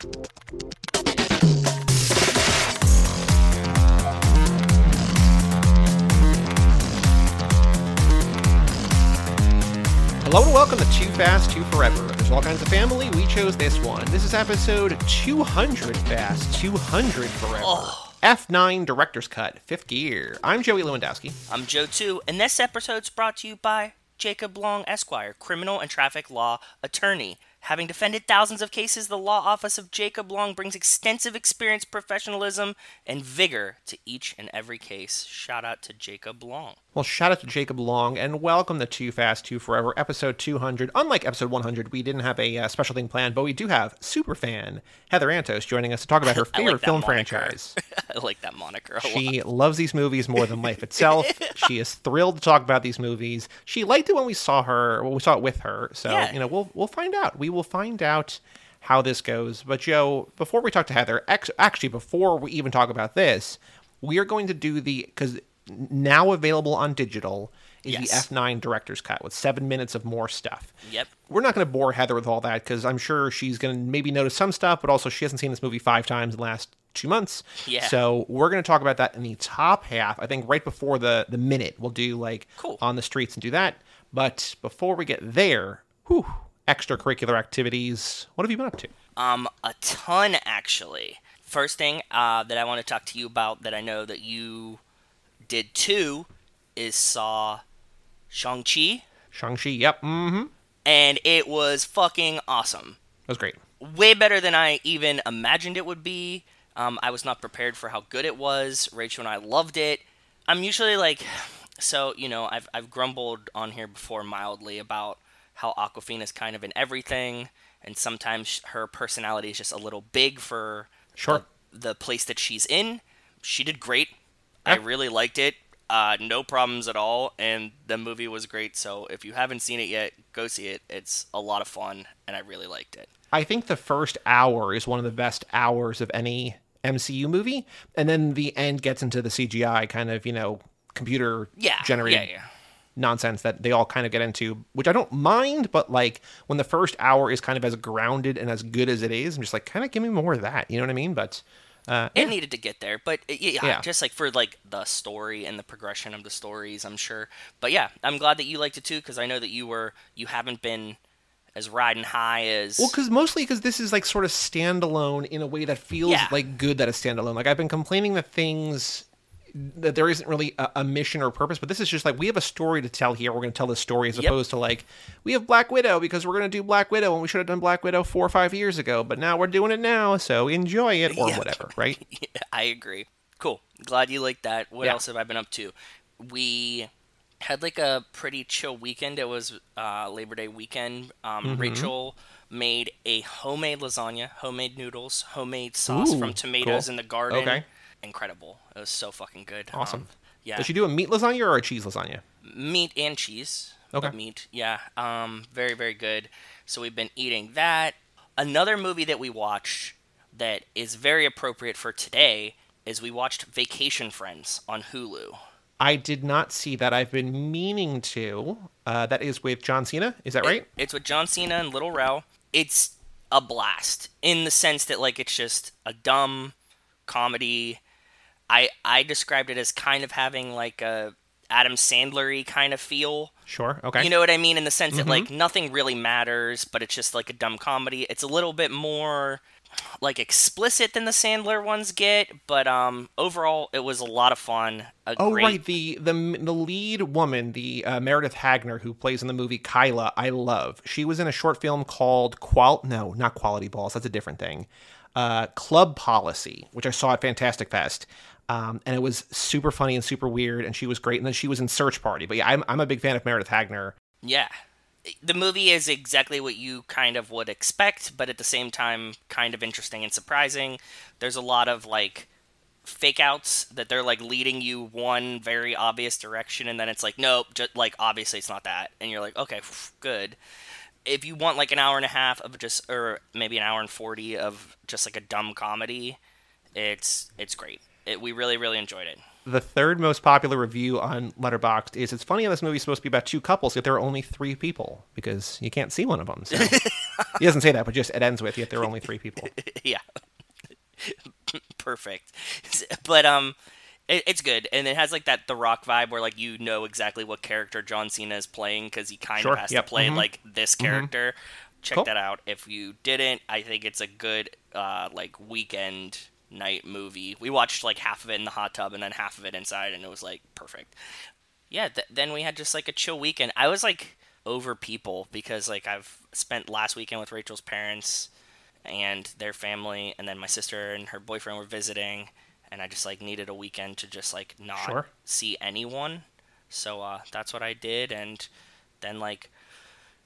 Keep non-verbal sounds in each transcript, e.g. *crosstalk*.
Hello and welcome to Too Fast, Too Forever. There's all kinds of family. We chose this one. This is episode 200 Fast, 200 Forever. F9 Director's Cut, fifth gear. I'm Joey Lewandowski. I'm Joe too, and this episode's brought to you by Jacob Long Esquire, criminal and traffic law attorney. Having defended thousands of cases, the law office of Jacob Long brings extensive experience, professionalism, and vigor to each and every case. Shout out to Jacob Long. Well, shout out to Jacob Long and welcome to Too Fast, Too Forever, episode 200. Unlike episode 100, we didn't have a uh, special thing planned, but we do have super fan Heather Antos joining us to talk about her *laughs* favorite like film moniker. franchise. *laughs* I like that moniker a lot. She loves these movies more than life itself. *laughs* she is thrilled to talk about these movies. She liked it when we saw her, when we saw it with her. So Yeah. you know, we'll we'll find out. We will find out how this goes. But Joe, before we talk to Heather, actually, before we even talk about this, we are going to do the because now available on digital is Yes. the F9 director's cut with seven minutes of more stuff. Yep. We're not going to bore Heather with all that because I'm sure she's going to maybe notice some stuff, but also she hasn't seen this movie five times in the last two months. Yeah. So we're going to talk about that in the top half. I think right before the the minute we'll do like Cool. on the streets and do that. But before we get there, whew, extracurricular activities. What have you been up to? Um, a ton actually. First thing uh, that I want to talk to you about that I know that you did too is saw Shang Chi, Shang Chi. Yep. Mm-hmm. and it was fucking awesome. That was great. way better than I even imagined it would be. Um, I was not prepared for how good it was. Rachel and I loved it. I'm usually like, *sighs* so you know, I've I've grumbled on here before mildly about how Awkwafina's kind of in everything, and sometimes her personality is just a little big for Sure. the, the place that she's in. She did great. I really liked it. Uh, no problems at all, and the movie was great. So if you haven't seen it yet, go see it. It's a lot of fun, and I really liked it. I think the first hour is one of the best hours of any MCU movie, and then the end gets into the CGI kind of you know computer Yeah, generated yeah, yeah. Nonsense that they all kind of get into, which I don't mind, but like when the first hour is kind of as grounded and as good as it is, I'm just like, kind of give me more of that. You know what I mean? But uh, it yeah. needed to get there but uh, yeah, Yeah. just like for like the story and the progression of the stories i'm sure but yeah i'm glad that you liked it too because i know that you were you haven't been as riding high as Well, because mostly because this is like sort of standalone in a way that feels Yeah. like good that it's standalone. Like I've been complaining that things that there isn't really a, a mission or purpose, but this is just like we have a story to tell here. We're going to tell this story as Yep. opposed to like we have Black Widow because we're going to do Black Widow and we should have done Black Widow four or five years ago, but now we're doing it now, so enjoy it or whatever, right? *laughs* Yeah, i agree cool glad you like that what Yeah. else have i been up to we had like a pretty chill weekend it was uh, labor day weekend um, Mm-hmm. rachel made a homemade lasagna homemade noodles homemade sauce Ooh, from tomatoes cool. in the garden Okay. Incredible it was so fucking good Awesome. Um, yeah Does she do a meat lasagna or a cheese lasagna? meat and cheese. Okay. Meat, yeah. Um, very very good. So we've been eating that. Another movie that we watched that is very appropriate for today is we watched Vacation Friends on Hulu. I did not see that. I've been meaning to. Uh, that is with John Cena. Is that right? It's with John Cena and Lil Rel. It's a blast in the sense that like it's just a dumb comedy. I I described it as kind of having like a Adam Sandler-y kind of feel. Sure. Okay. You know what I mean? In the sense that like nothing really matters, but it's just like a dumb comedy. It's a little bit more like explicit than the Sandler ones get, but um overall it was a lot of fun. A Oh great right, the the the lead woman, the uh, Meredith Hagner, who plays in the movie Kyla, I love. She was in a short film called Qual. No, not Quality Balls. That's a different thing. Uh, Club Policy, which I saw at Fantastic Fest, um, and it was super funny and super weird, and she was great. And then she was in Search Party. But yeah, I'm I'm a big fan of Meredith Hagner. Yeah. The movie is exactly what you kind of would expect, but at the same time kind of interesting and surprising. There's a lot of like fake outs that they're like leading you one very obvious direction and then it's like nope just like obviously it's not that and you're like okay good if you want like an hour and a half of just or maybe an hour and 40 of just like a dumb comedy it's it's great it, we really really enjoyed it The third most popular review on Letterboxd is it's funny how this movie's supposed to be about two couples, yet there are only three people because you can't see one of them. So. *laughs* he doesn't say that, but just it ends with yet there are only three people. *laughs* yeah. *laughs* Perfect. But um it, it's good and it has like that the rock vibe where like you know exactly what character John Cena is playing cuz he kind Sure, of has yep, to play mhm. like this character. Check Cool. that out if you didn't. I think it's a good uh like weekend night movie. We watched like half of it in the hot tub and then half of it inside and it was like perfect. Yeah, th- then we had just like a chill weekend. I was like over people because like I've spent last weekend with Rachel's parents and their family and then my sister and her boyfriend were visiting and I just like needed a weekend to just like not Sure. see anyone. So uh that's what I did and then like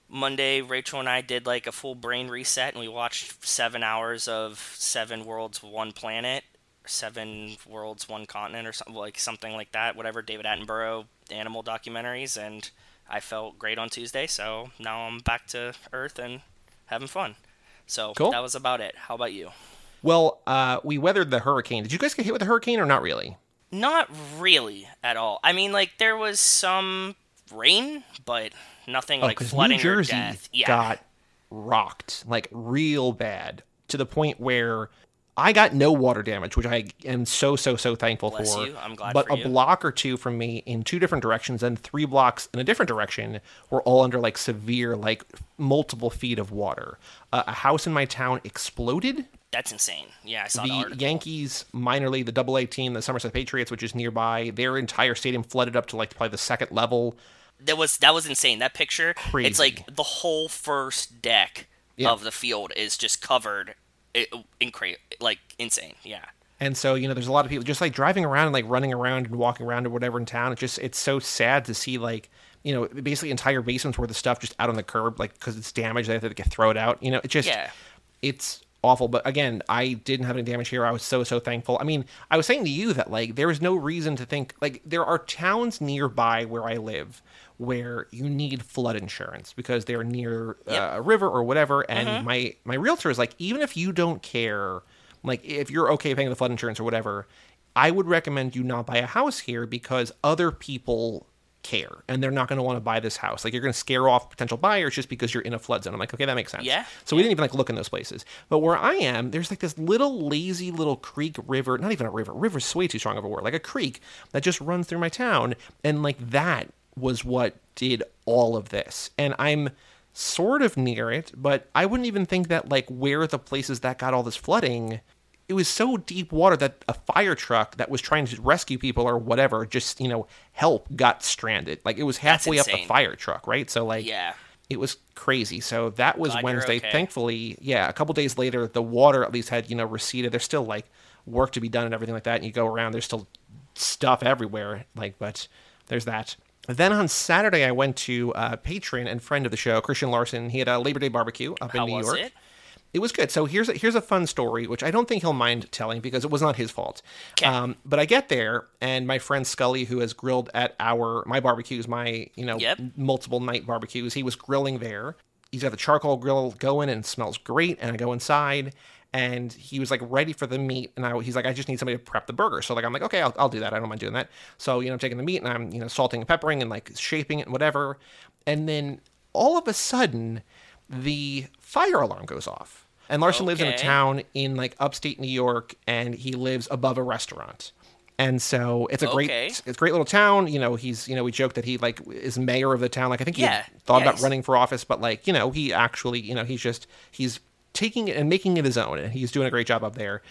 Monday Rachel and I did like a full brain reset and we watched 7 hours of 7 worlds one planet, 7 worlds one continent or something like something like that, whatever David Attenborough animal documentaries and I felt great on Tuesday, so now I'm back to Earth and having fun. So Cool. that was about it. How about you? Well, uh, we weathered the hurricane. Did you guys get hit with the hurricane or not really? Not really at all. I mean, like there was some rain, but nothing like because flooding Oh, New Jersey or death. Yeah, got rocked like real bad to the point where I got no water damage, which I am so so so thankful Bless for. you. I'm glad but for a you. block or two from me in two different directions and three blocks in a different direction were all under like severe like multiple feet of water. Uh, a house in my town exploded. that's insane. Yeah, I saw the, The. Yankees minor league, the Double A team, the Somerset Patriots, which is nearby, their entire stadium flooded up to like probably the second level. That was that was insane. That picture, Crazy. it's like the whole first deck Yeah. of the field is just covered, it, incre- like insane. Yeah, And so, you know, there's a lot of people just like driving around and like running around and walking around or whatever in town. It's just, it's so sad to see like, you know, basically entire basements worth of stuff just out on the curb, like because it's damaged. They have to get throw it out. You know, it just, Yeah. it's awful. But again, I didn't have any damage here. I was so, so thankful. I mean, I was saying to you that like there is no reason to think like there are towns nearby where I live where you need flood insurance because they're near Yep. uh, a river or whatever. And my, my realtor is like, even if you don't care, like if you're okay paying the flood insurance or whatever, I would recommend you not buy a house here because other people care and they're not going to want to buy this house. Like you're going to scare off potential buyers just because you're in a flood zone. I'm like, okay, that makes sense. Yeah, So we didn't even like look in those places. But where I am, there's like this little lazy little creek river, not even a river. River's way too strong of a word. Like a creek that just runs through my town and like that was what did all of this. And I'm sort of near it, but I wouldn't even think that like where the places that got all this flooding it was so deep water that a fire truck that was trying to rescue people or whatever, just you know, help got stranded. Like it was halfway up the fire truck, right? So like, yeah. it was crazy. So that was Wednesday. okay. Thankfully, yeah, a couple days later, the water at least had you know receded. There's still like work to be done and everything like that. And you go around, there's still stuff everywhere. Like, but there's that. Then on Saturday, I went to uh, patron and friend of the show, Christian Larson. He had a Labor Day barbecue up How in New York. it? It was good. So here's a, here's a fun story, which I don't think he'll mind telling because it was not his fault. 'Kay. Um, but I get there, and my friend Scully, who has grilled at our my barbecues, my you know Yep. multiple night barbecues, he was grilling there. He's got the charcoal grill going, and smells great. And I go inside, and he was like ready for the meat, and I, he's like, I just need somebody to prep the burger. So like I'm like, okay, I'll, I'll do that. I don't mind doing that. So you know, I'm taking the meat and I'm you know salting and peppering and like shaping it and whatever. And then all of a sudden, the fire alarm goes off. And Larson lives in a town in like upstate New York, and he lives above a restaurant. And so it's a great, it's a great little town. You know, he's, you know, we joke that he like is mayor of the town. Like I think he Yeah. thought Yeah, about he's- running for office, but like, you know, he actually, you know, he's just he's taking it and making it his own, and he's doing a great job up there.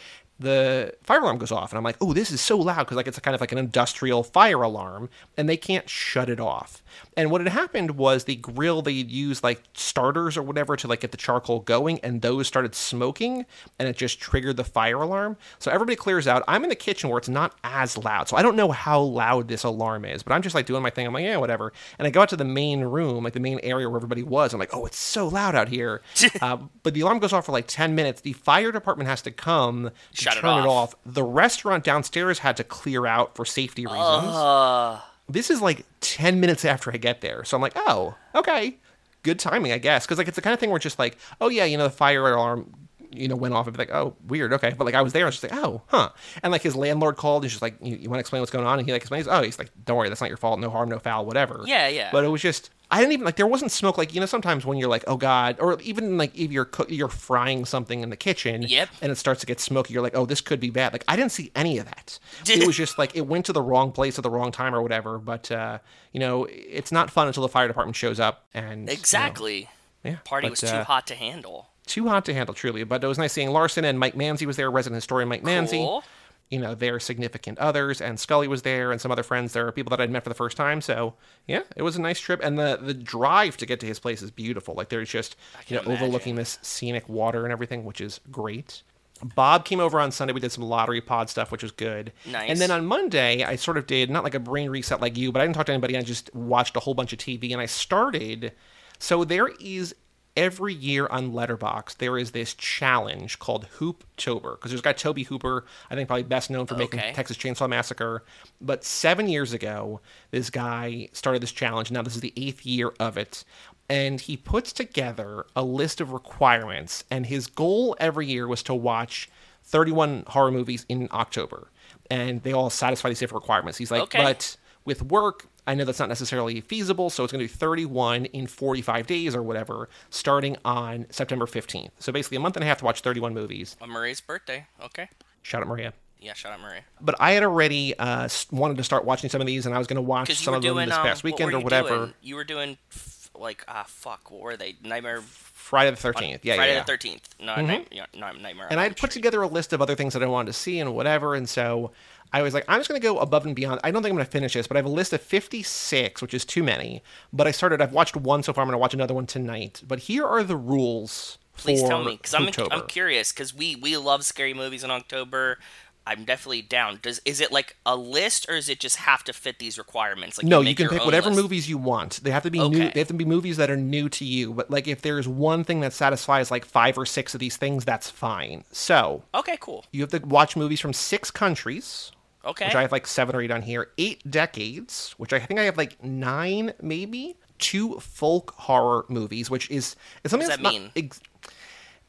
The fire alarm goes off, and I'm like, oh, this is so loud because like it's a kind of like an industrial fire alarm, and they can't shut it off. And what had happened was the grill they used like starters or whatever to like get the charcoal going, and those started smoking, and it just triggered the fire alarm. So everybody clears out. I'm in the kitchen where it's not as loud, so I don't know how loud this alarm is, but I'm just like doing my thing. I'm like, yeah, whatever. And I go out to the main room, like the main area where everybody was. I'm like, oh, it's so loud out here. *laughs* uh, but the alarm goes off for like 10 minutes. The fire department has to come to Shut it turn it off. off. The restaurant downstairs had to clear out for safety reasons. Uh, This is like 10 minutes after I get there. So I'm like, oh, okay. Good timing, I guess. Because like it's the kind of thing where it's just like, oh, yeah, you know, the fire alarm you know, went off and be like, oh, weird, okay. But like I was there, I was just like, oh, huh. And like his landlord called and he's just like, you, you want to explain what's going on? And he like explains, oh, he's like, don't worry, that's not your fault, no harm, no foul, whatever. Yeah, yeah. But it was just, I didn't even like there wasn't smoke like you know sometimes when you're like oh god or even like if you're cook, you're frying something in the kitchen Yep. and it starts to get smoky you're like oh this could be bad like I didn't see any of that it *laughs* was just like it went to the wrong place at the wrong time or whatever but uh, you know it's not fun until the fire department shows up and you know, Exactly. yeah Party but, was uh, too hot to handle. too hot to handle truly but it was nice seeing Larson and Mike Manzi was there resident historian Mike Manzi Cool. You know their significant others and Scully was there and some other friends there are people that I'd met for the first time so yeah it was a nice trip and the the drive to get to his place is beautiful like there's just you know can overlooking this scenic water and everything which is great Bob came over on Sunday. We did some lottery pod stuff, which was good. Nice. And then on Monday, I sort of did not like a brain reset like you, but I didn't talk to anybody. I just watched a whole bunch of TV, and I started. So there is every year on Letterboxd there is this challenge called Hooptober because there's a guy Tobe Hooper, I think probably best known for making Texas Chainsaw Massacre. But seven years ago, this guy started this challenge. Now this is the eighth year of it. And he puts together a list of requirements, and his goal every year was to watch 31 horror movies in October, and they all satisfy these different requirements. He's like, Okay. but with work, I know that's not necessarily feasible, so it's going to be 31 in 45 days or whatever, starting on September 15th. So basically, a month and a half to watch 31 movies. On Marie's birthday. Okay. Shout out Maria. Yeah, shout out Marie. But I had already uh, wanted to start watching some of these, and I was going to watch some of them this um, past what weekend were or whatever. doing? You were doing f- like ah fuck. What were they? Nightmare. Friday the 13th. Yeah, Friday yeah, the Thirteenth. No, night, yeah, no, Nightmare. and I had put together a list of other things that I wanted to see and whatever. And so I was like, I'm just going to go above and beyond. I don't think I'm going to finish this, but I have a list of 56, which is too many. But I started, I've watched one so far. I'm going to watch another one tonight. But here are the rules Please tell me, because I'm I'm curious. Because we we love scary movies in October. I'm definitely down. Does is it like a list or is it just have to fit these requirements? Like No, you make can pick whatever list? movies you want. They have to be new. They have to be movies that are new to you. But like, if there's one thing that satisfies like five or six of these things, that's fine. So Okay, cool. you have to watch movies from six countries. Okay. which I have like seven or eight on here. Eight decades, which I think I have like nine, maybe. Two folk horror movies, which is it's something What that's does that mean? ex-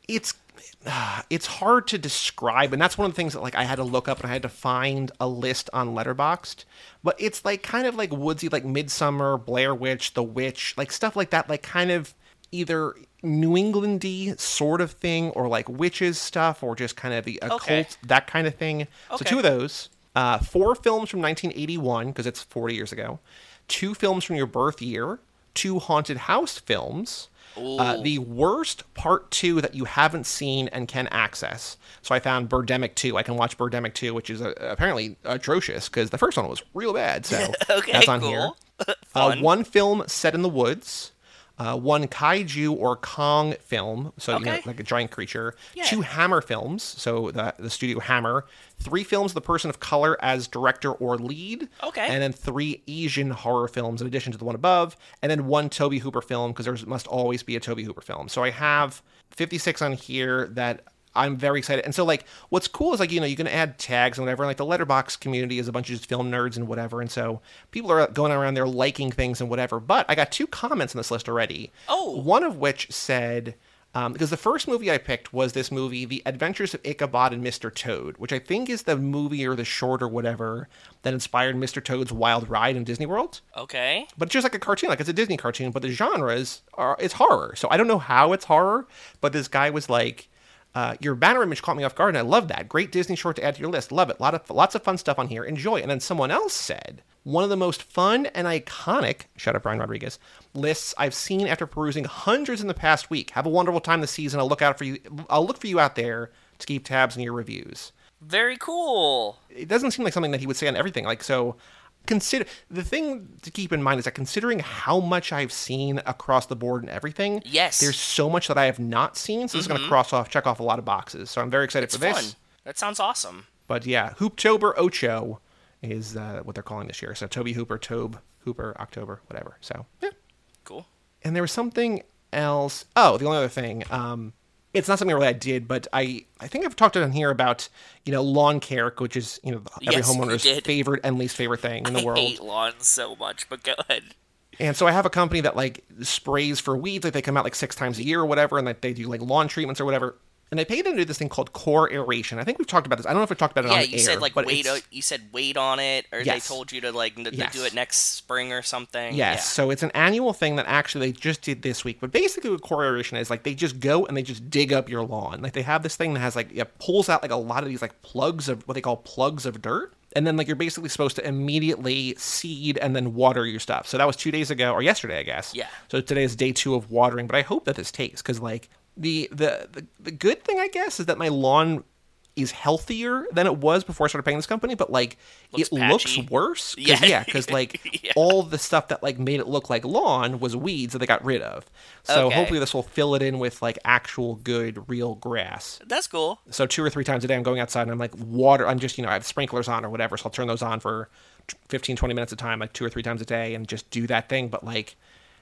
it's *sighs* it's hard to describe, and that's one of the things that like I had to look up and I had to find a list on Letterboxd. But it's like kind of like woodsy, like Midsummer, Blair Witch, The Witch, like stuff like that, like kind of either New Englandy sort of thing, or like witches stuff, or just kind of the occult, Okay. that kind of thing. So two of those. Uh, four films from 1981 because it's 40 years ago. Two films from your birth year. Two haunted house films. Uh, the worst part two that you haven't seen and can access. So I found Birdemic 2. I can watch Birdemic 2, which is uh, apparently atrocious because the first one was real bad. So *laughs* Okay, that's on cool. here. *laughs* Uh, one film set in the woods. Uh, one kaiju or Kong film, so you know, like a giant creature. Yeah. Two Hammer films, so the the studio Hammer. Three films, the person of color as director or lead. Okay. And then three Asian horror films in addition to the one above, and then one Tobe Hooper film because there must always be a Tobe Hooper film. So I have 56 on here that I'm very excited. And so like what's cool is like you know you can add tags and whatever. And, like the Letterboxd community is a bunch of just film nerds and whatever. And so people are going around there liking things and whatever. But I got two comments on this list already. Oh. One of which said. Um, because the first movie I picked was this movie, The Adventures of Ichabod and Mr. Toad, which I think is the movie or the short or whatever that inspired Mr. Toad's Wild Ride in Disney World Okay. but it's just like a cartoon like it's a disney cartoon but the genres are it's horror so i don't know how it's horror but this guy was like uh, your banner image caught me off guard and i love that. Great disney short to add to your list. Love it. Lot of lots of fun stuff on here. Enjoy. And then someone else said one of the most fun and iconic shout out brian rodriguez lists i've seen after perusing hundreds in the past week. Have a wonderful time this season. I'll look out for you i'll look for you out there to keep tabs on your reviews. Very cool. it doesn't seem like something that he would say on everything. Like so, consider the thing to keep in mind is that considering how much I've seen across the board and everything, Yes. there's so much that I have not seen. So this is going to cross off, check off a lot of boxes. So I'm very excited It's for this. fun. That sounds awesome. But yeah, Hooptober Ocho is uh, what they're calling this year. So Toby Hooper, Tobe Hooper, October, whatever. So yeah. Cool. And there was something else. Oh, the only other thing. Um, it's not something really I did, but I I think I've talked on here about you know lawn care, which is you know every Yes, homeowner's favorite and least favorite thing in the I world. hate lawns so much, but go ahead. And so I have a company that like sprays for weeds, like they come out like six times a year or whatever, and like they do like lawn treatments or whatever. And they paid them to do this thing called core aeration. I think we've talked about this. I don't know if we talked about it yeah, on you air, said like wait. o- You said wait on it, or Yes. they told you to like n- Yes. do it next spring or something. Yes, so it's an annual thing that actually they just did this week. But basically, what core aeration is like they just go and they just dig up your lawn. Like they have this thing that has like it pulls out like a lot of these like plugs of what they call plugs of dirt, and then like you're basically supposed to immediately seed and then water your stuff. So that was two days ago or yesterday, I guess. Yeah. So today is day two of watering, but I hope that this takes because like the, the the the good thing I guess is that my lawn is healthier than it was before I started paying this company, but like Looks it looks worse. 'Cause- Yeah. yeah, *laughs* because like Yeah. all the stuff that like made it look like lawn was weeds that they got rid of. So Okay. hopefully this will fill it in with like actual good real grass. that's cool. So two or three times a day I'm going outside and I'm like water I'm just you know I have sprinklers on or whatever so I'll turn those on for 15 20 minutes at a time like two or three times a day and just do that thing but like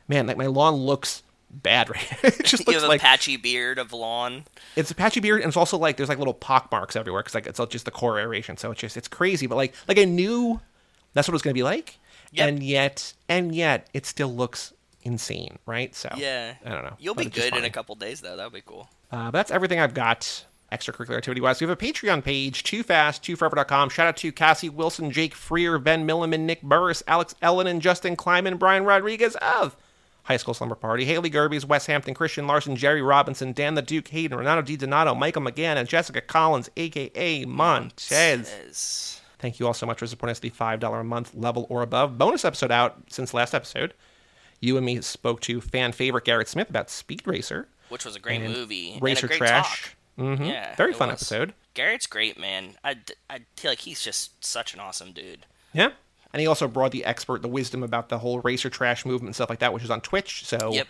man like my lawn looks bad *laughs* right it just *laughs* You looks like patchy beard of lawn. it's a patchy beard and it's also like there's like little pock marks everywhere because like it's all just the core aeration so it's just it's crazy but like like i knew that's what it was going to be like Yep. and yet and yet it still looks insane right so Yeah, i don't know You'll but be good in a couple days though. That'd be cool. uh, but that's everything i've got extracurricular activity wise we have a patreon page too fast too forever.com shout out to cassie wilson jake freer ben milliman nick burris alex ellen and justin kleiman brian rodriguez of High School Slumber Party, Haley Gerbies, West Hampton, Christian Larson, Jerry Robinson, Dan the Duke Hayden, Renato Di Donato, Michael McGann, and Jessica Collins, aka Montez. Thank you all so much for supporting us at the $5 a month level or above. Bonus episode out since last episode. You and me spoke to fan favorite Garrett Smith about Speed Racer. Which was a great movie. Racer and a great Trash. Talk. hmm Yeah, Very fun was. episode. Garrett's great, man. I, I feel like he's just such an awesome dude. Yeah. And he also brought the expert, the wisdom about the whole Racer Trash movement and stuff like that, which is on Twitch. So Yep.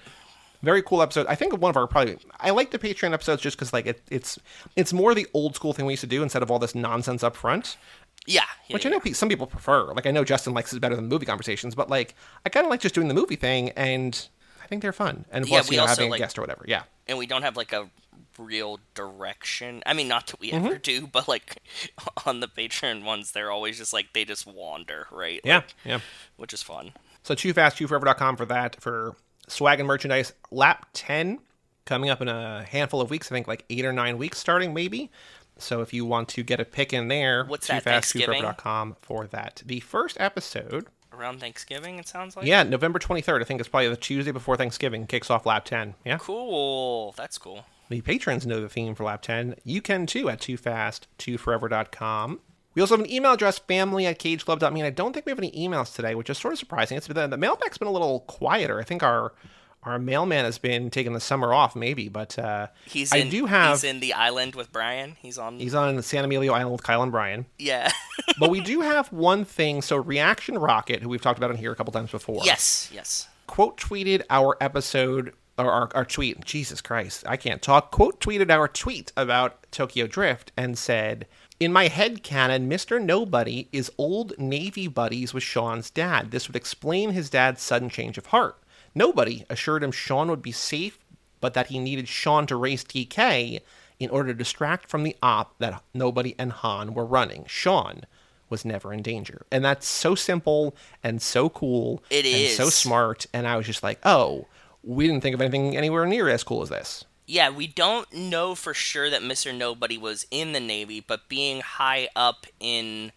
very cool episode. I think one of our probably I like the Patreon episodes just because like it, it's it's more the old school thing we used to do instead of all this nonsense up front. Yeah. yeah, Which I know some people prefer. Like I know Justin likes it better than movie conversations, but like I kind of like just doing the movie thing, and I think they're fun. And Yeah, plus, we you know, also, having like- a guest or whatever. Yeah, and we don't have like a real direction. I mean, not that we Mm-hmm. ever do, but like *laughs* on the Patreon ones, they're always just like they just wander, right? yeah, Like, yeah. which is fun. So too fast, too forever.com for that for swag and merchandise. Lap ten coming up in a handful of weeks. I think like eight or nine weeks starting maybe. So if you want to get a pick in there, What's too that, fast, too forever.com for that. The first episode, Around Thanksgiving, it sounds like. yeah, November twenty third. I think it's probably the Tuesday before Thanksgiving. Kicks off lap ten. Yeah. Cool. That's cool. The patrons know the theme for Lap 10. You can too at toofast2forever.com. We also have an email address, family at cageclub.me, and I don't think we have any emails today, which is sort of surprising. It's been, the mailbag's been a little quieter. I think our our mailman has been taking the summer off, maybe, but uh, He's I in. do have. He's in the island with Brian. He's on. He's on the San Emilio Island with Kyle and Brian. yeah. *laughs* But we do have one thing. So, Reaction Rocket, who we've talked about on here a couple times before, yes. Yes. quote tweeted our episode or our, our tweet jesus christ i can't talk quote tweeted our tweet about tokyo drift and said in my head canon mr nobody is old navy buddies with sean's dad this would explain his dad's sudden change of heart nobody assured him sean would be safe but that he needed sean to race DK in order to distract from the op that nobody and han were running sean was never in danger. And that's so simple and so cool It and so smart. And I was just like, oh, we didn't think of anything anywhere near as cool as this. Yeah, we don't know for sure that Mr. Nobody was in the Navy, but being high up in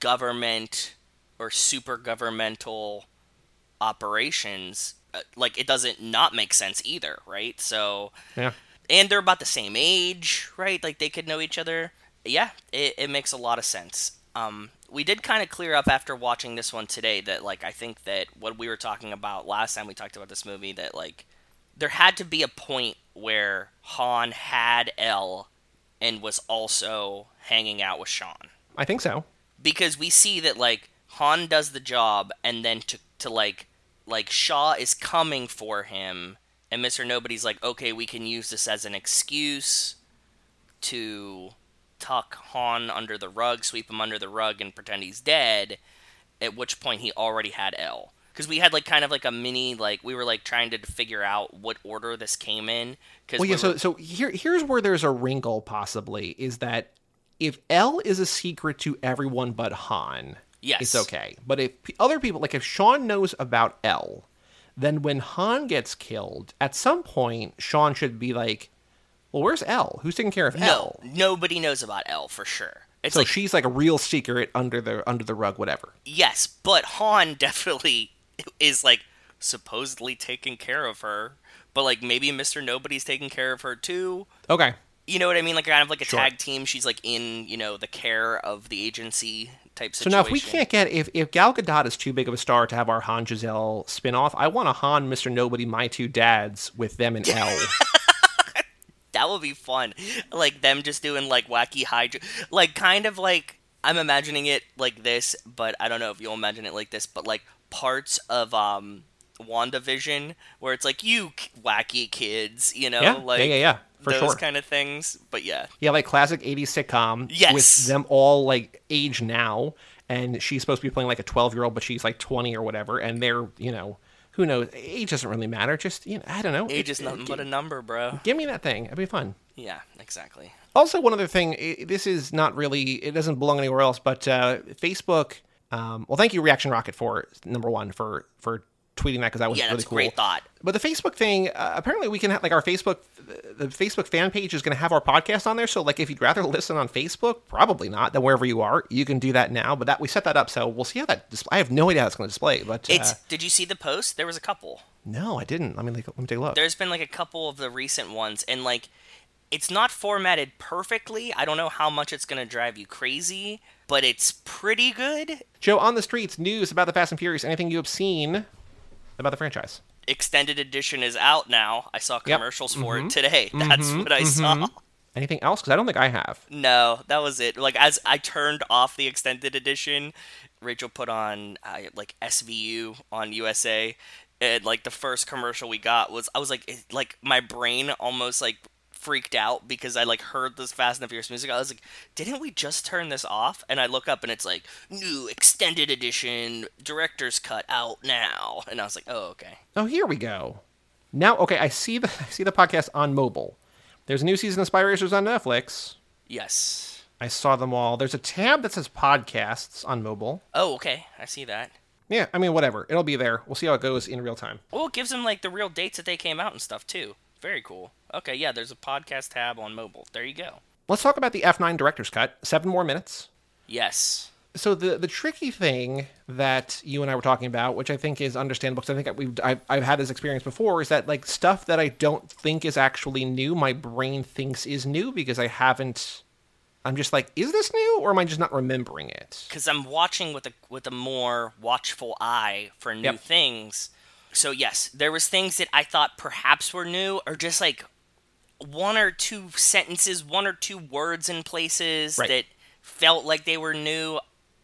government or super governmental operations, uh, like it doesn't not make sense either, right? So, Yeah. and they're about the same age, right? Like they could know each other. Yeah, it, it makes a lot of sense. Um, we did kind of clear up after watching this one today that like I think that what we were talking about last time we talked about this movie that like there had to be a point where Han had Elle and was also hanging out with Sean I think so. because we see that like Han does the job and then to to like like Shaw is coming for him and Mr. Nobody's like okay we can use this as an excuse to tuck Han under the rug sweep him under the rug and pretend he's dead at which point he already had Elle because we had like kind of like a mini like we were like trying to figure out what order this came in because Well, yeah. So, so here, here's where there's a wrinkle. Possibly is that if Elle is a secret to everyone but Han, Yes. it's okay. But if other people, like if Sean knows about Elle, then when Han gets killed, at some point Sean should be like, Well, where's Elle? Who's taking care of No, Elle? nobody knows about Elle for sure. It's So like she's like a real secret under the under the rug, whatever. yes, but Han *laughs* definitely is like supposedly taking care of her, but like maybe Mister Nobody's taking care of her too. Okay. You know what I mean? Like kind of like a Sure. tag team. She's like in you know the care of the agency type So now, if we can't get if if Gal Gadot is too big of a star to have our Han Giselle spin-off, I want a Han, Mister Nobody, My Two Dads with them and Elle. *laughs* that would be fun. Like them just doing like wacky hydra, like kind of like I'm imagining it like this, but I don't know if you'll imagine it like this, but like parts of um WandaVision where it's like you wacky kids, you know, yeah, like yeah, yeah, yeah, for those sure. kind of things. But yeah, Yeah, like classic 80s sitcom Yes. with them all like age now and she's supposed to be playing like a 12-year-old but she's like 20 or whatever and they're, you know, who knows, age doesn't really matter. Just, you know, I don't know. age It- is nothing it- but a number, bro. Give me that thing. It'd be fun. Yeah, exactly. Also, one other thing, this is not really, it doesn't belong anywhere else, but uh, Facebook, um, well, thank you, Reaction Rocket, for number one, for for tweeting that because that was Yeah, really that's a cool. great thought. But the Facebook thing, uh, apparently we can have, like, our Facebook, the Facebook fan page is going to have our podcast on there. So, like, if you'd rather listen on Facebook, probably not, then wherever you are, you can do that now. But that we set that up, so we'll see how that, dis- I have no idea how it's going to display, but uh, Did you see the post? There was a couple. no, I didn't. Let me, like, let me take a look. There's been like a couple of the recent ones, and like it's not formatted perfectly. I don't know how much it's gonna drive you crazy, but it's pretty good. Joe, on the streets, news about the Fast and Furious, anything you have seen about the franchise? Extended edition is out now. I saw Yep. commercials for it mm-hmm. today. *laughs* That's mm-hmm. what I saw. Mm-hmm. Anything else? Because I don't think I have. No, that was it. Like as I turned off the extended edition, Rachel put on uh, like SVU on USA, and like the first commercial we got was I was like it, like my brain almost like freaked out because I like heard this Fast and the Furious music. I was like, didn't we just turn this off? And I look up and it's like new extended edition director's cut out now, and I was like, oh okay. Oh, here we go. Now, okay, I see the *laughs* I see the podcast on mobile. There's a new season of Spy Racers on Netflix. Yes. I saw them all. There's a tab that says podcasts on mobile. Oh okay, I see that. Yeah, I mean, whatever. It'll be there. We'll see how it goes in real time. Well, it gives them like the real dates that they came out and stuff too. Very cool. Okay, yeah, there's a podcast tab on mobile. There you go. Let's talk about the F9 director's cut. Seven more minutes. Yes. So the the tricky thing that you and I were talking about, which I think is understandable, because I think we've I've, I've had this experience before, is that like stuff that I don't think is actually new, my brain thinks is new because I haven't. I'm just like, is this new, or am I just not remembering it? Because I'm watching with a with a more watchful eye for new Yep. things. So yes, there was things that I thought perhaps were new, or just like one or two sentences, one or two words in places Right. that felt like they were new.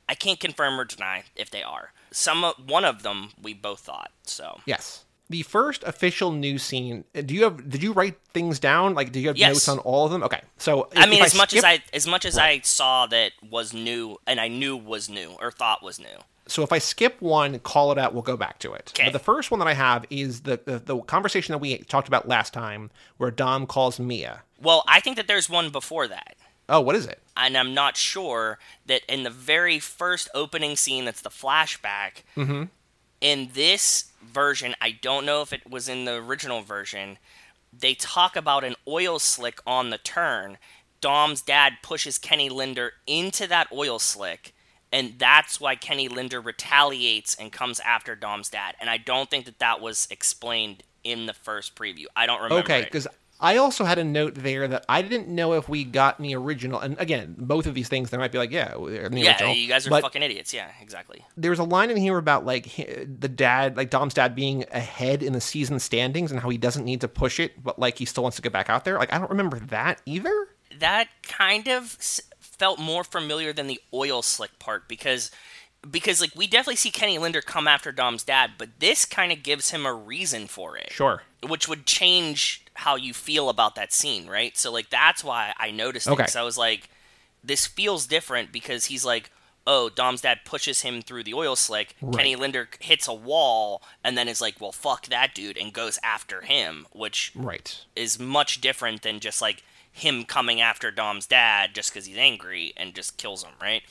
I can't confirm or deny if they are. Some one of them we both thought. So Yes. The first official news scene. uh, Do you have? Did you write things down? Like, do you have Yes. notes on all of them? Okay. So I if- mean, if as much as I as much as I saw that was new, and I knew was new or thought was new. So if I skip one, call it out, we'll go back to it. Okay. But the first one that I have is the, the the conversation that we talked about last time, where Dom calls Mia. Well, I think that there's one before that, Oh, what is it? and I'm not sure that in the very first opening scene, that's the flashback. Mm-hmm. In this version, I don't know if it was in the original version. They talk about an oil slick on the turn. Dom's dad pushes Kenny Linder into that oil slick, and that's why Kenny Linder retaliates and comes after Dom's dad. And I don't think that that was explained in the first preview. I don't remember. Okay, because I also had a note there that I didn't know if we got in the original. And again, both of these things, there might be like, yeah, they're in the yeah, original. you guys are but fucking idiots. Yeah, exactly. There's a line in here about like the dad, like Dom's dad, being ahead in the season standings and how he doesn't need to push it, but like he still wants to get back out there. Like I don't remember that either. that kind of felt more familiar than the oil slick part because because like we definitely see Kenny Linder come after Dom's dad, but this kind of gives him a reason for it, Sure. which would change how you feel about that scene, right? So like that's why I noticed Okay. it. 'cause I was like, this feels different because he's like. Oh, Dom's dad pushes him through the oil slick. Kenny Linder hits a wall and then is like, "Well, fuck that dude," and goes after him, which Right. is much different than just like him coming after Dom's dad just because he's angry and just kills him, right?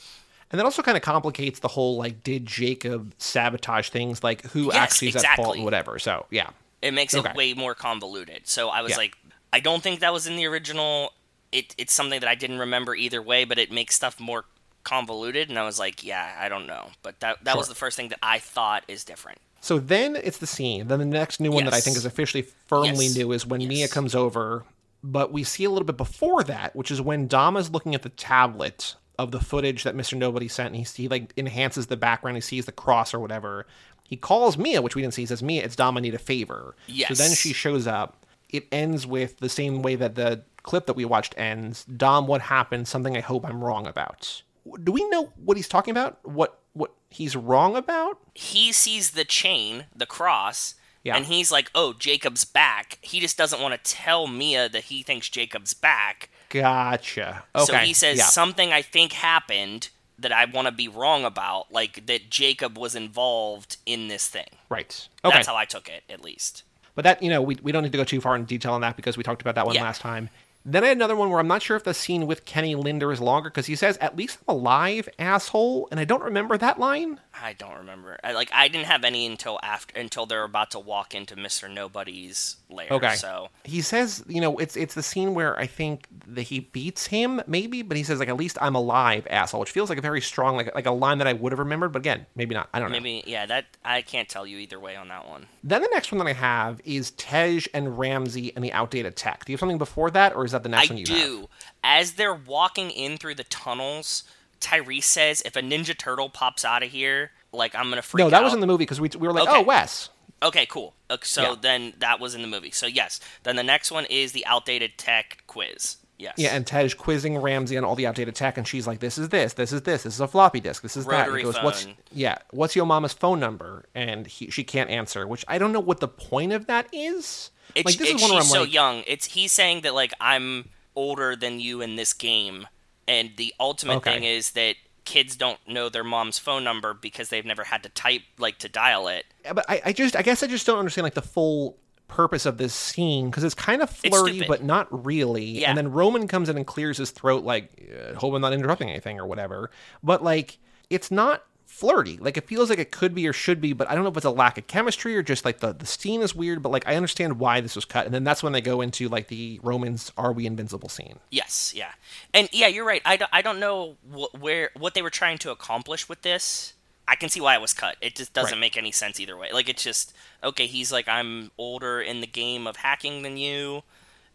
And that also kind of complicates the whole like, did Jacob sabotage things? Like, who Yes, actually is at fault and whatever. So, yeah. It makes Okay. it way more convoluted. So I was Yeah. like, I don't think that was in the original. It, it's something that I didn't remember either way, but it makes stuff more convoluted. And I was like, yeah, I don't know. But that that was the first thing that I thought is different. So then it's the scene. Then the next new one that I think is officially firmly Yes. new is when Mia comes over. But we see a little bit before that, which is when Dom is looking at the tablet of the footage that Mr. Nobody sent. And he, he like enhances the background. He sees the cross or whatever. He calls Mia, which we didn't see. He says, Mia, it's Dom. I need a favor. Yes. So then she shows up. It ends with the same way that the clip that we watched ends. Dom, what happened? Something I hope I'm wrong about. Do we know what he's talking about? What what he's wrong about? He sees the chain, the cross, Yeah. and he's like, "Oh, Jacob's back." He just doesn't want to tell Mia that he thinks Jacob's back. Gotcha. Okay. So he says yeah. something I think happened that I want to be wrong about, like that Jacob was involved in this thing. Right. Okay. That's how I took it, at least. but that, you know, we, we don't need to go too far in detail on that because we talked about that one Yeah. last time. Then I had another one where I'm not sure if the scene with Kenny Linder is longer because he says, at least I'm alive, asshole. And I don't remember that line. I don't remember. I, like I didn't have any until after until they're about to walk into Mister Nobody's lair. Okay. So He says, you know, it's it's the scene where I think that he beats him, maybe, but he says, like, at least I'm alive, asshole, which feels like a very strong, like, like a line that I would have remembered, but again, maybe not. I don't know. maybe yeah. That I can't tell you either way on that one. Then the next one that I have is Tej and Ramsey and the outdated tech. Do you have something before that, or is that the next I one you have? do. As they're walking in through the tunnels, Tyrese says, "If a Ninja Turtle pops out of here, like I'm gonna freak No, that out." was in the movie because we, we were like, Okay. oh, Wes. Okay, cool. Okay, so Yeah. then that was in the movie. So yes. Then the next one is the outdated tech quiz. Yes. Yeah, and Tej quizzing Ramsey on all the outdated tech, and she's like, "This is this, this is this, this is a floppy disk, this is that." And Rotary he goes, "What's yeah? What's your mama's phone number?" And he, she can't answer, which I don't know what the point of that is. It's, like this it's is one where I'm so like, young. It's he's saying that like I'm older than you in this game, and the ultimate Okay. thing is that kids don't know their mom's phone number because they've never had to type like to dial it. Yeah, but I, I just I guess I just don't understand like the full purpose of this scene because it's kind of flirty but not really Yeah. and then roman comes in and clears his throat like hope i'm not interrupting anything or whatever but like it's not flirty like it feels like it could be or should be but i don't know if it's a lack of chemistry or just like the, the scene is weird but like i understand why this was cut and then that's when they go into like the romans are we invincible scene Yes, yeah, and yeah, you're right. I don't, I don't know wh- where what they were trying to accomplish with this. I can see why it was cut. It just doesn't Right. make any sense either way. Like it's just okay. He's like, I'm older in the game of hacking than you,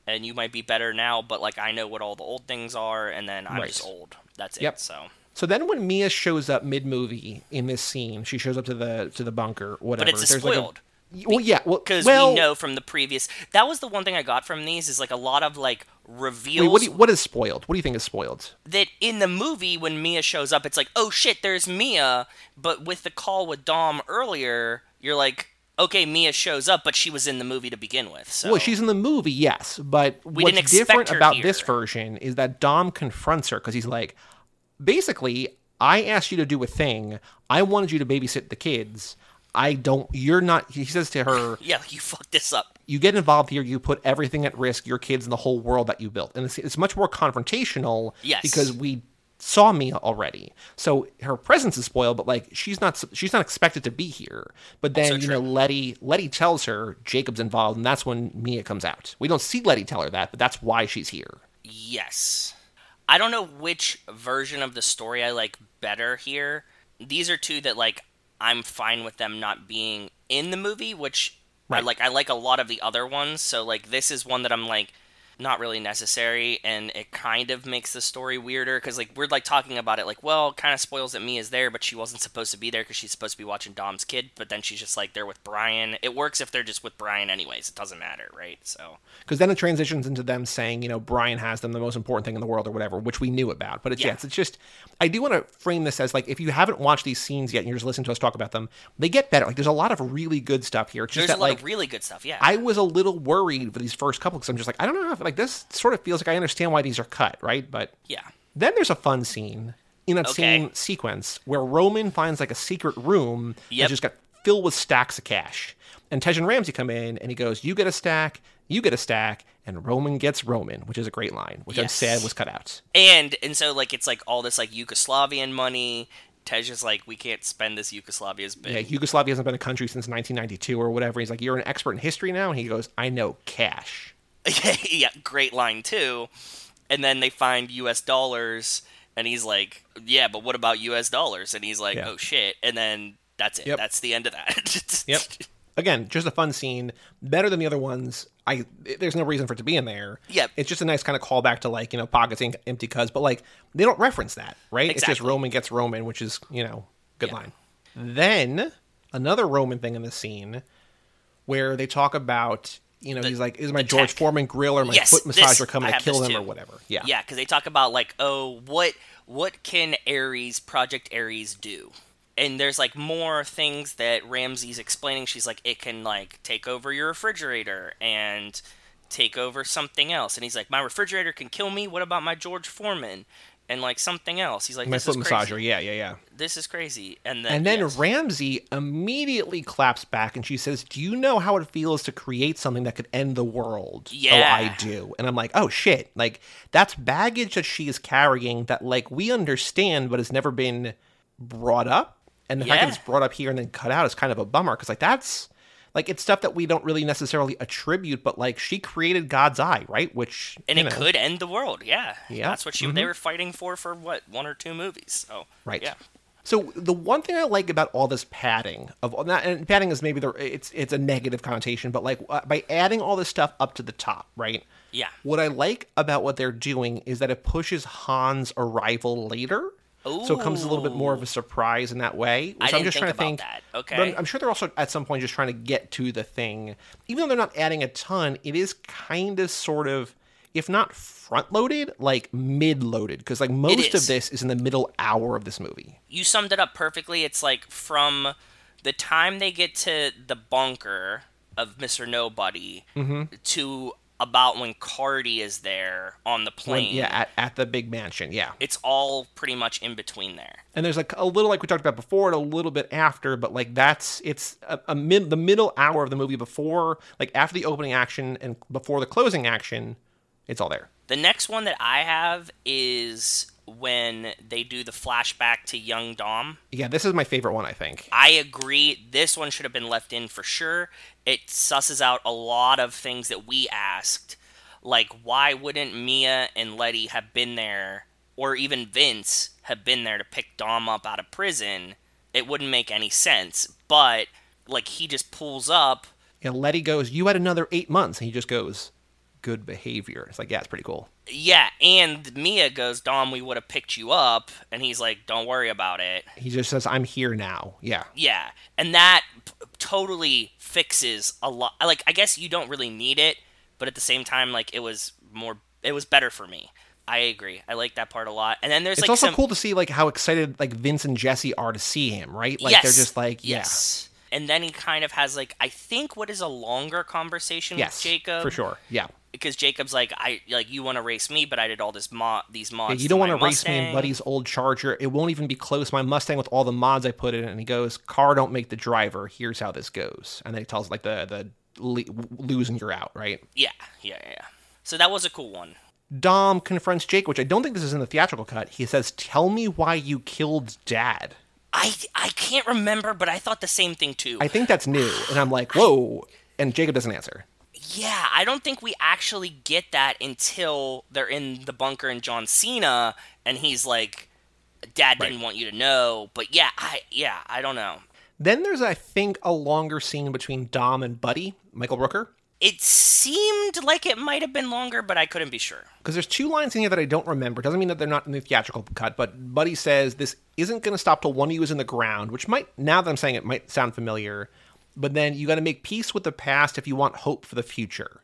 and you might be better now, but like I know what all the old things are, and then I'm Right. just old. That's it. Yep. So, so then when mia shows up mid-movie in this scene she shows up to the to the bunker whatever but it's there's like a- spoiled. well yeah well because well, we know from the previous that was the one thing I got from these is like a lot of like reveals wait, what, do you, what is spoiled what do you think is spoiled that in the movie when Mia shows up, it's like, oh shit, there's Mia. But with the call with Dom earlier, you're like, okay, Mia shows up, but she was in the movie to begin with. So Well, she's in the movie, yes, but We what's different about here. this version is that Dom confronts her because he's like, basically, I asked you to do a thing. I wanted you to babysit the kids. I don't. You're not. He says to her, *laughs* yeah, you fucked this up. "You get involved here. You put everything at risk. Your kids and the whole world that you built." And it's, it's much more confrontational. Yes. Because we saw Mia already, so her presence is spoiled. But like, she's not. She's not expected to be here. But then Also you know. Letty. Letty tells her Jacob's involved, and that's when Mia comes out. We don't see Letty tell her that, but that's why she's here. Yes. I don't know which version of the story I like better here. These are two that like I'm fine with them not being in the movie, which I like I like a lot of the other ones. So like this is one that I'm like not really necessary and it kind of makes the story weirder because like we're like talking about it like well kind of spoils that Mia's there but she wasn't supposed to be there because she's supposed to be watching Dom's kid but then she's just like there with Brian it works if they're just with Brian anyways it doesn't matter right so Because then it transitions into them saying, you know, Brian has them the most important thing in the world or whatever, which we knew about. But it's, Yeah. yes, it's just, I do want to frame this as like, if you haven't watched these scenes yet and you're just listening to us talk about them, they get better. Like, there's a lot of really good stuff here. It's just there's a lot like, of really good stuff yeah I was a little worried for these first couple because I'm just like, I don't know if, like, this sort of feels like I understand why these are cut, right? But yeah then there's a fun scene in that Okay. same sequence where Roman finds like a secret room Yep. that just got filled with stacks of cash. And Tej and Ramsey come in and he goes, You get a stack, you get a stack, and Roman gets Roman, which is a great line, which I'm sad was cut out. and and so like it's like all this like Yugoslavian money Tej is like we can't spend this Yugoslavia's big Yeah, Yugoslavia hasn't been a country since 1992 or whatever. He's like, You're an expert in history now? And he goes, I know cash. *laughs* yeah, great line too. And then they find U.S. dollars, and he's like, "Yeah, but what about U.S. dollars?" And he's like, Yeah. "Oh shit!" And then that's it. Yep. That's the end of that. *laughs* Yep. Again, just a fun scene, better than the other ones. I there's no reason for it to be in there. Yep. It's just a nice kind of callback to like you know pockets ink empty cuz, but like they don't reference that, right? Exactly. It's just Roman gets Roman, which is you know good Yeah. line. Then another Roman thing in the scene where they talk about you know he's like is my George tech. Foreman grill or my Yes, foot massager coming to kill him or whatever. Yeah. Yeah, because they talk about like, oh, what what can Aries, Project Aries, do? And there's like more things that Ramsey's explaining. She's like, it can like take over your refrigerator and take over something else. And he's like, my refrigerator can kill me. What about my George Foreman? And like something else. He's like, My this foot is massager. crazy. Yeah, yeah, yeah. This is crazy. And then And then yes. Ramsey immediately claps back and she says, Do you know how it feels to create something that could end the world? Oh, Yeah. I do. And I'm like, Oh shit. Like, that's baggage that she is carrying that, like, we understand, but has never been brought up. And the fact that it's brought up here and then cut out is kind of a bummer because, like, that's. Like it's stuff that we don't really necessarily attribute, but like she created God's eye, right? Which and it know, could end the world. Yeah, Yeah. Mm-hmm. That's what she they were fighting for for what one or two movies. So Right. Yeah. So the one thing I like about all this padding of not and padding is maybe the it's it's a negative connotation, but like uh, by adding all this stuff up to the top, right? Yeah. What I like about what they're doing is that it pushes Han's arrival later. So it comes a little bit more of a surprise in that way. I didn't just trying to think. that. But Okay. I'm, I'm sure they're also at some point just trying to get to the thing. Even though they're not adding a ton, it is kind of sort of, if not front loaded, like mid loaded. Because like most of this is in the middle hour of this movie. you summed it up perfectly. It's like from the time they get to the bunker of Mr. Nobody Mm-hmm. to about when Cardi is there on the When- plane. yeah, at, at the big mansion. Yeah. It's all pretty much in between there. and there's like a little like we talked about before and a little bit after but like that's it's a, a mid the middle hour of the movie before like after the opening action and before the closing action it's all there The next one that I have is when they do the flashback to young Dom. yeah this is my favorite one i think I agree. This one should have been left in for sure. It susses out a lot of things that we asked. Like, why wouldn't Mia and Letty have been there, or even Vince have been there to pick Dom up out of prison? It wouldn't make any sense. But, like, he just pulls up. and letty goes you had another eight months and he just goes good behavior it's like yeah it's pretty cool Yeah, and Mia goes, Dom, we would have picked you up. And he's like, don't worry about it. he just says i'm here now yeah Yeah, and that p- totally fixes a lot. Like, I guess you don't really need it, but at the same time, like, it was more, it was better for me. I agree. I like that part a lot. And then there's it's like also some, cool to see like how excited like vince and jesse are to see him right like yes, they're just like yeah yes. And then he kind of has like I think what is a longer conversation yes with Jacob for sure yeah because Jacob's like I like you want to race me, but I did all this mod these Yeah, mods. you don't want to race me in Buddy's old Charger. It won't even be close. My Mustang with all the mods I put in. And he goes, "Car don't make the driver. Here's how this goes." And then he tells like the the le- losing you're out, right? Yeah, yeah, yeah. yeah. So that was a cool one. Dom confronts Jake, which I don't think this is in the theatrical cut. He says, "Tell me why you killed Dad." I I can't remember, but I thought the same thing too. I think that's new, and I'm like, "Whoa!" And Jacob doesn't answer. Yeah, I don't think we actually get that until they're in the bunker and John Cena and he's like Dad didn't Right. want you to know. But yeah, I yeah, I don't know. Then there's, I think, a longer scene between Dom and Buddy, Michael Rooker. It seemed like it might have been longer, but I couldn't be sure. because there's two lines in here that I don't remember. Doesn't mean that they're not in the theatrical cut, but Buddy says this isn't going to stop till one of you is in the ground, which might now that I'm saying it might sound familiar. But then you got to make peace with the past if you want hope for the future.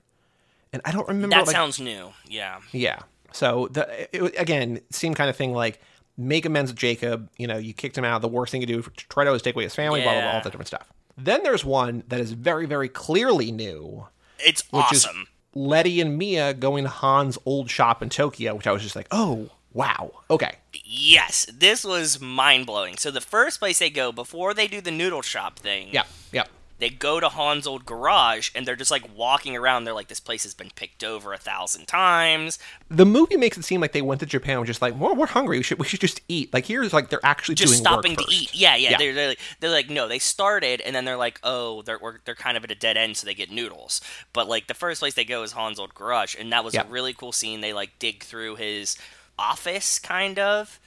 And I don't remember. That like, sounds new. Yeah. yeah. So the it, again, same kind of thing. Like make amends with Jacob. You know, you kicked him out. The worst thing you do to try to is take away his family. Blah blah blah. All that different stuff. Then there's one that is very very clearly new, It's which awesome. is Letty and Mia going to Han's old shop in Tokyo, which I was just like, oh wow, okay, Yes, this was mind blowing. So the first place they go before they do the noodle shop thing yeah, yeah, They go to Han's old garage and they're just like walking around. They're like, this place has been picked over a thousand times. The movie makes it seem like they went to Japan and just like, well, we're hungry. We should we should just eat. Like here's like they're actually Just stopping to eat. Yeah, yeah. Yeah. They're, they're, like, they're like, no, they started and then they're like, oh, they're, we're, they're kind of at a dead end, so they get noodles. But like the first place they go is Han's old garage. And that was Yeah. a really cool scene. They like dig through his office, kind of.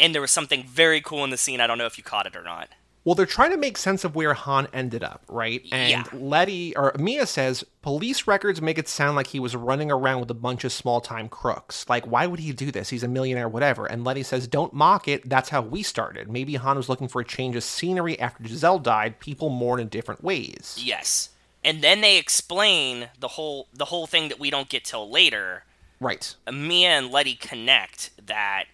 And there was something very cool in the scene. I don't know if you caught it or not. Well, they're trying to make sense of where Han ended up, right? And Yeah. Letty or Mia says police records make it sound like he was running around with a bunch of small time crooks. Like, why would he do this? He's a millionaire, whatever. And Letty says, "Don't mock it. That's how we started. Maybe Han was looking for a change of scenery after Giselle died. People mourn in different ways." Yes. And then they explain the whole the whole thing that we don't get till later. Right. Mia and Letty connect that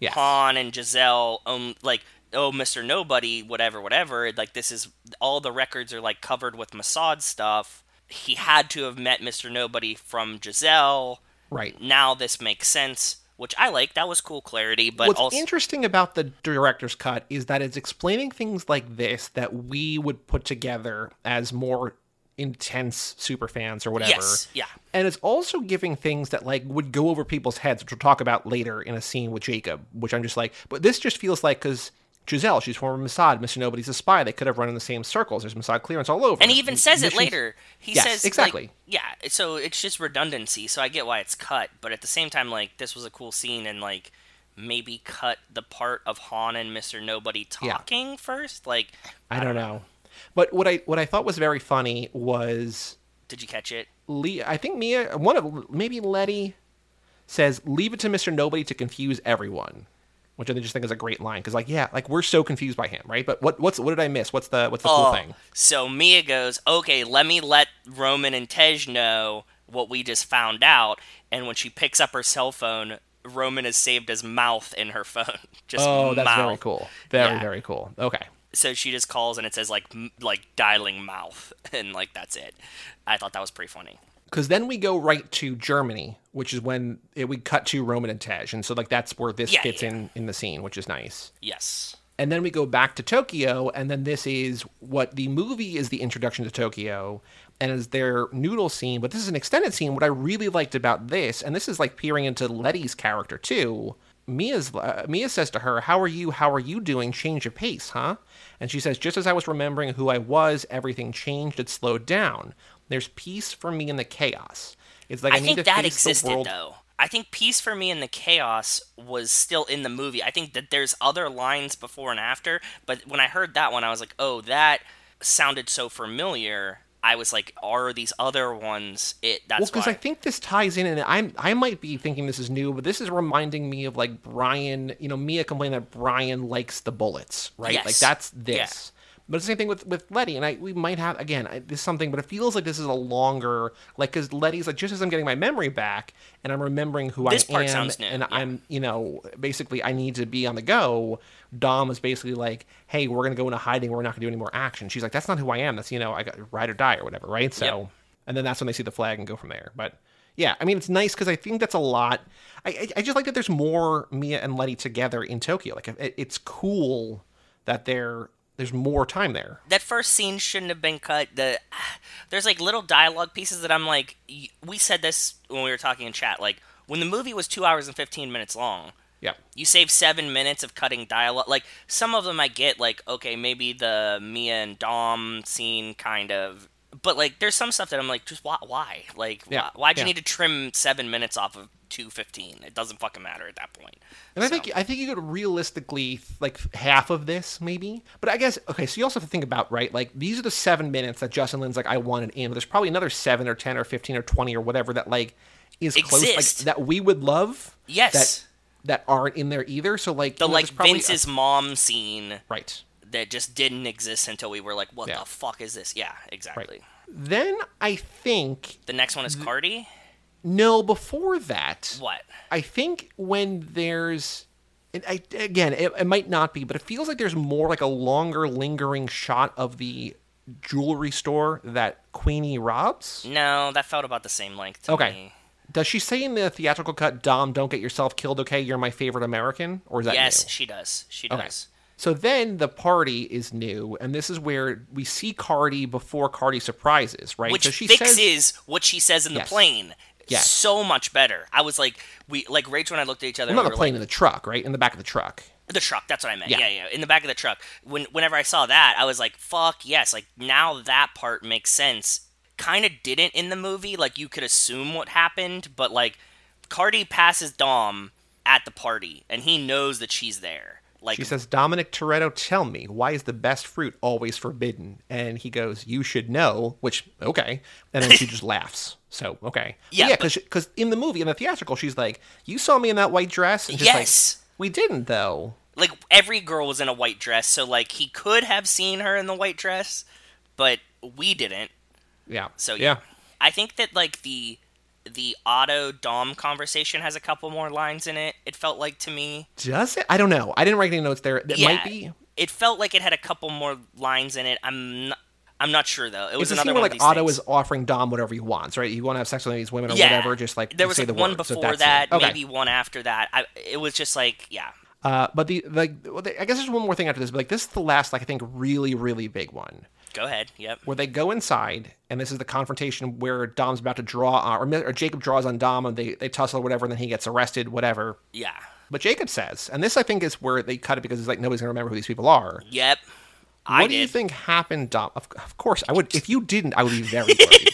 Yes. Han and Giselle own like oh Mr. Nobody whatever whatever like this is all the records are like covered with Mossad stuff. He had to have met Mr. Nobody from Giselle. Right. Now this makes sense, which I like. That was cool clarity, but What's also interesting about the director's cut is that it's explaining things like this that we would put together as more intense super fans or whatever. yes, yeah. And it's also giving things that like would go over people's heads, which we'll talk about later in a scene with Jacob, which I'm just like, but this just feels like because Giselle, she's former Mossad, Mr. Nobody's a spy. They could have run in the same circles. There's Mossad clearance all over. And he even says it later. He Yes, says like, exactly. yeah, so it's just redundancy. So I get why it's cut, but at the same time, like this was a cool scene, and like maybe cut the part of Han and Mister Nobody Yeah. talking first. Like I don't know. But what I what I thought was very funny was Did you catch it? Lee. I think Mia, one of maybe Letty says, "Leave it to Mister Nobody to confuse everyone," which I just think is a great line because, like, yeah, like we're so confused by him, right? But what what's what did I miss? What's the what's the cool Oh, thing? so Mia goes, okay, let me let Roman and Tej know what we just found out. And when she picks up her cell phone, Roman has saved his mouth in her *laughs* phone. Just Oh, that's very cool. Very Yeah. very cool. Okay. so she just calls and it says like m- like dialing mouth *laughs* and like that's it i thought that was pretty funny because then we go right to Germany, which is when it, we cut to Roman and Tej, and so like that's where this Yeah, fits yeah. in in the scene, which is nice. yes And then we go back to Tokyo, and then this is what the movie is the introduction to Tokyo, and is their noodle scene. But this is an extended scene. What I really liked about this, and this is like peering into Letty's character too. Mia's uh, Mia says to her, "How are you? How are you doing? Change of pace, huh?" And she says, "Just as I was remembering who I was, everything changed. It slowed down. There's peace for me in the chaos. It's like I, i, need think to that existed though i think peace for me in the chaos was still in the movie i think that there's other lines before and after but when i heard that one i was like oh that sounded so familiar i was like are these other ones it that's Well, because I think this ties in, and I'm I might be thinking this is new, but this is reminding me of like Brian. You know, Mia complained that Brian likes the bullets, right? Like that's this. Yeah. But it's the same thing with with Letty, and I we might have again I, this is something, but it feels like this is a longer like because Letty's like just as I'm getting my memory back and I'm remembering who This I part am, sounds new, and yeah. I'm you know basically I need to be on the go. Dom is basically like, hey, we're gonna go into hiding. We're not gonna do any more action. She's like, that's not who I am. That's you know I got ride or die or whatever, right? So Yep. and then that's when they see the flag and go from there. But yeah, I mean it's nice because I think that's a lot. I, I I just like that there's more Mia and Letty together in Tokyo. Like it, it's cool that they're there's more time there. that first scene shouldn't have been cut. The *sighs* there's like little dialogue pieces that I'm like, we said this when we were talking in chat. Like when the movie was two hours and fifteen minutes long, Yeah, you save seven minutes of cutting dialogue. Like some of them, I get like okay, maybe the Mia and Dom scene kind of, but like there's some stuff that I'm like, just why? Why? Like Yeah, why, why'd you need to trim seven minutes off of two fifteen? It doesn't fucking matter at that point. and I think I think you could realistically like half of this maybe. But I guess okay, so you also have to think about right. Like these are the seven minutes that Justin Lin's like I wanted in. But there's probably another seven or ten or fifteen or twenty or whatever that like is close like that we would love. Yes. That that aren't in there either. So like the you know, like probably a- Vince's mom scene right. That just didn't exist until we were like, what Yeah. the fuck is this? Yeah, exactly. Then I think The next one is Cardi. no. Before that, What? I think when there's, it, I, again, it, it might not be, but it feels like there's more like a longer, lingering shot of the jewelry store that Queenie robs. No, that felt about the same length to Okay. me. Does she say in the theatrical cut, "Dom, don't get yourself killed, okay? You're my favorite American," or is that Yes, she does. She Okay. does. So then the party is new, and this is where we see Cardi before Cardi surprises, right? which so she fixes says, what she says in Yes. the plane. Yes. So much better. I was like, we like Rachel and I looked at each other. well, not the plane like, in the truck, right? In the back of the truck. The truck. That's what I meant. Yeah. Yeah. yeah, In the back of the truck. When whenever I saw that, I was like, "Fuck yes!" Like now that part makes sense. Kind of didn't in the movie. Like you could assume what happened, but like Cardi passes Dom at the party, and he knows that she's there. Like She says, Dominic Toretto, tell me, why is the best fruit always forbidden? And he goes, You should know, which, okay. And then she just laughs. So, okay. Yeah, yeah, but- because in the movie, in the theatrical, she's like, You saw me in that white dress? And Yes. Like, we didn't, though. like every girl was in a white dress, so like he could have seen her in the white dress, but we didn't. Yeah. So yeah. I think that like the the Otto Dom conversation has a couple more lines in it. It felt like to me. Does it? I don't know. I didn't write any notes there. It yeah, might be. It felt like it had a couple more lines in it. I'm not, I'm not sure though. It was It's another scene where one like Otto things. is offering Dom whatever he wants, right? You want to have sex with these women or yeah. whatever, just like there was say like the one word. So before that's that, Okay. maybe one after that. I, it was just like yeah, Uh, but the like, I guess there's one more thing after this. But like, this is the last, like, I think, really, really big one. Go ahead. Yep. where they go inside, and this is the confrontation where Dom's about to draw on, or, or Jacob draws on Dom, and they, they tussle or whatever, and then he gets arrested, whatever. Yeah. But Jacob says, and this I think is where they cut it because it's like nobody's gonna remember who these people are. Yep. What I do you think happened, Dom? Of, of course, I would. If you didn't, I would be very worried.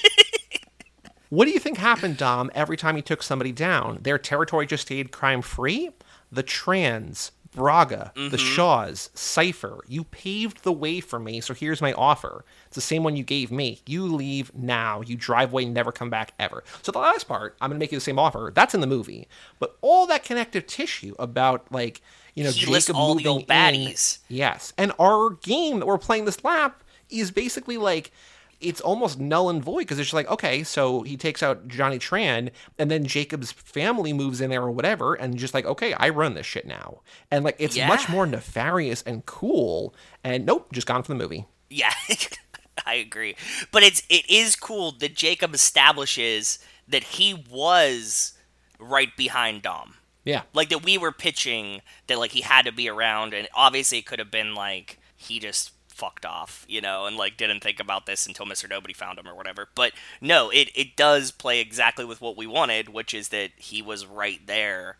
*laughs* what do you think happened, Dom? Every time he took somebody down, their territory just stayed crime free. The trans, Braga, Mm-hmm. the Shaws, Cipher. You paved the way for me, so here's my offer. It's the same one you gave me. You leave now. You drive away, never come back ever. So the last part, I'm gonna make you the same offer. That's in the movie, but all that connective tissue about like you know He Jacob all the moving old in- baddies. Yes. And our game that we're playing this lap is basically like it's almost null and void because it's just like, okay, so he takes out Johnny Tran and then Jacob's family moves in there or whatever and just like, okay, I run this shit now. And like it's much more nefarious and cool. And nope, just gone from the movie. Yeah, *laughs* I agree. But it's it is cool that Jacob establishes that he was right behind Dom. Yeah. Like that we were pitching that like he had to be around and obviously it could have been like he just fucked off, you know, and like didn't think about this until Mr. Nobody found him or whatever. But no, it it does play exactly with what we wanted, which is that he was right there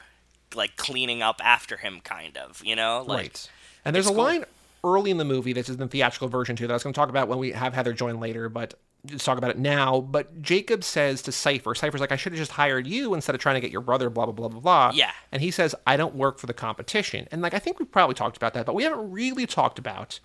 like cleaning up after him kind of, you know? Like right. And there's a cool. line early in the movie, this is the theatrical version too, that I was going to talk about when we have Heather join later, but let's talk about it now. But Jacob says to Cipher, Cipher's like, I should have just hired you instead of trying to get your brother, blah, blah, blah, blah, blah. Yeah. And he says, I don't work for the competition. And like, I think we've probably talked about that, but we haven't really talked about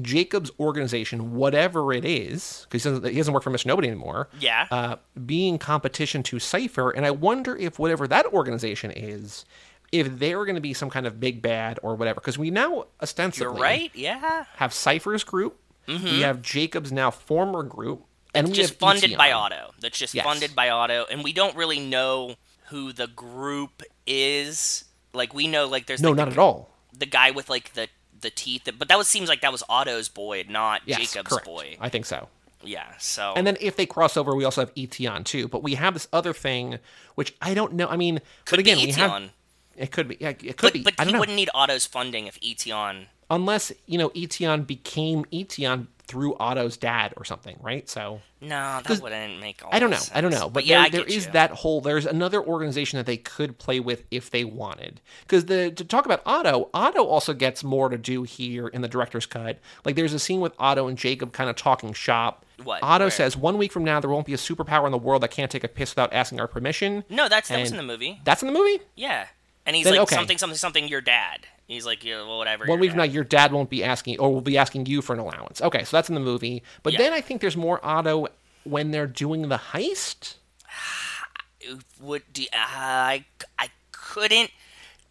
Jacob's organization, whatever it is, because he doesn't, he doesn't work for Mr. Nobody anymore. Yeah. Uh, being competition to Cipher. And I wonder if whatever that organization is, if they're going to be some kind of big bad or whatever. Because we now ostensibly you're right? Yeah. have Cipher's group. We have Jacob's now former group. And we Mm-hmm. just funded by. Otto. That's just Yes. funded by Otto, and we don't really know who the group is. Like we know, like there's No, like, not the, at all. the guy with like the the teeth, but that was seems like that was Otto's boy, not Yes, Jacob's correct. boy. I think so. Yeah. So And then if they cross over, we also have Eteon too. But we have this other thing, which I don't know. I mean, could but again, be we Eteon, have it could be. Yeah, it could but be. but he know. wouldn't need Otto's funding if Eteon. Unless you know Eteon became Eteon through Otto's dad or something, right? So No, that wouldn't make. All I don't know. sense. I don't know. But, yeah, there, there is you. that whole. There's another organization that they could play with if they wanted. Because the to talk about Otto, Otto also gets more to do here in the director's cut. Like there's a scene with Otto and Jacob kind of talking shop. What? Otto Where? says, "One week from now, there won't be a superpower in the world that can't take a piss without asking our permission." No, that's that was in the movie. That's in the movie. Yeah, and he's Then, like okay. something, something, something. Your dad. He's like, yeah, well, whatever. One your week from dad. now, your dad won't be asking, or will be asking you for an allowance. Okay, so that's in the movie. But Yeah. then I think there's more Otto when they're doing the heist. *sighs* would do, uh, I I couldn't.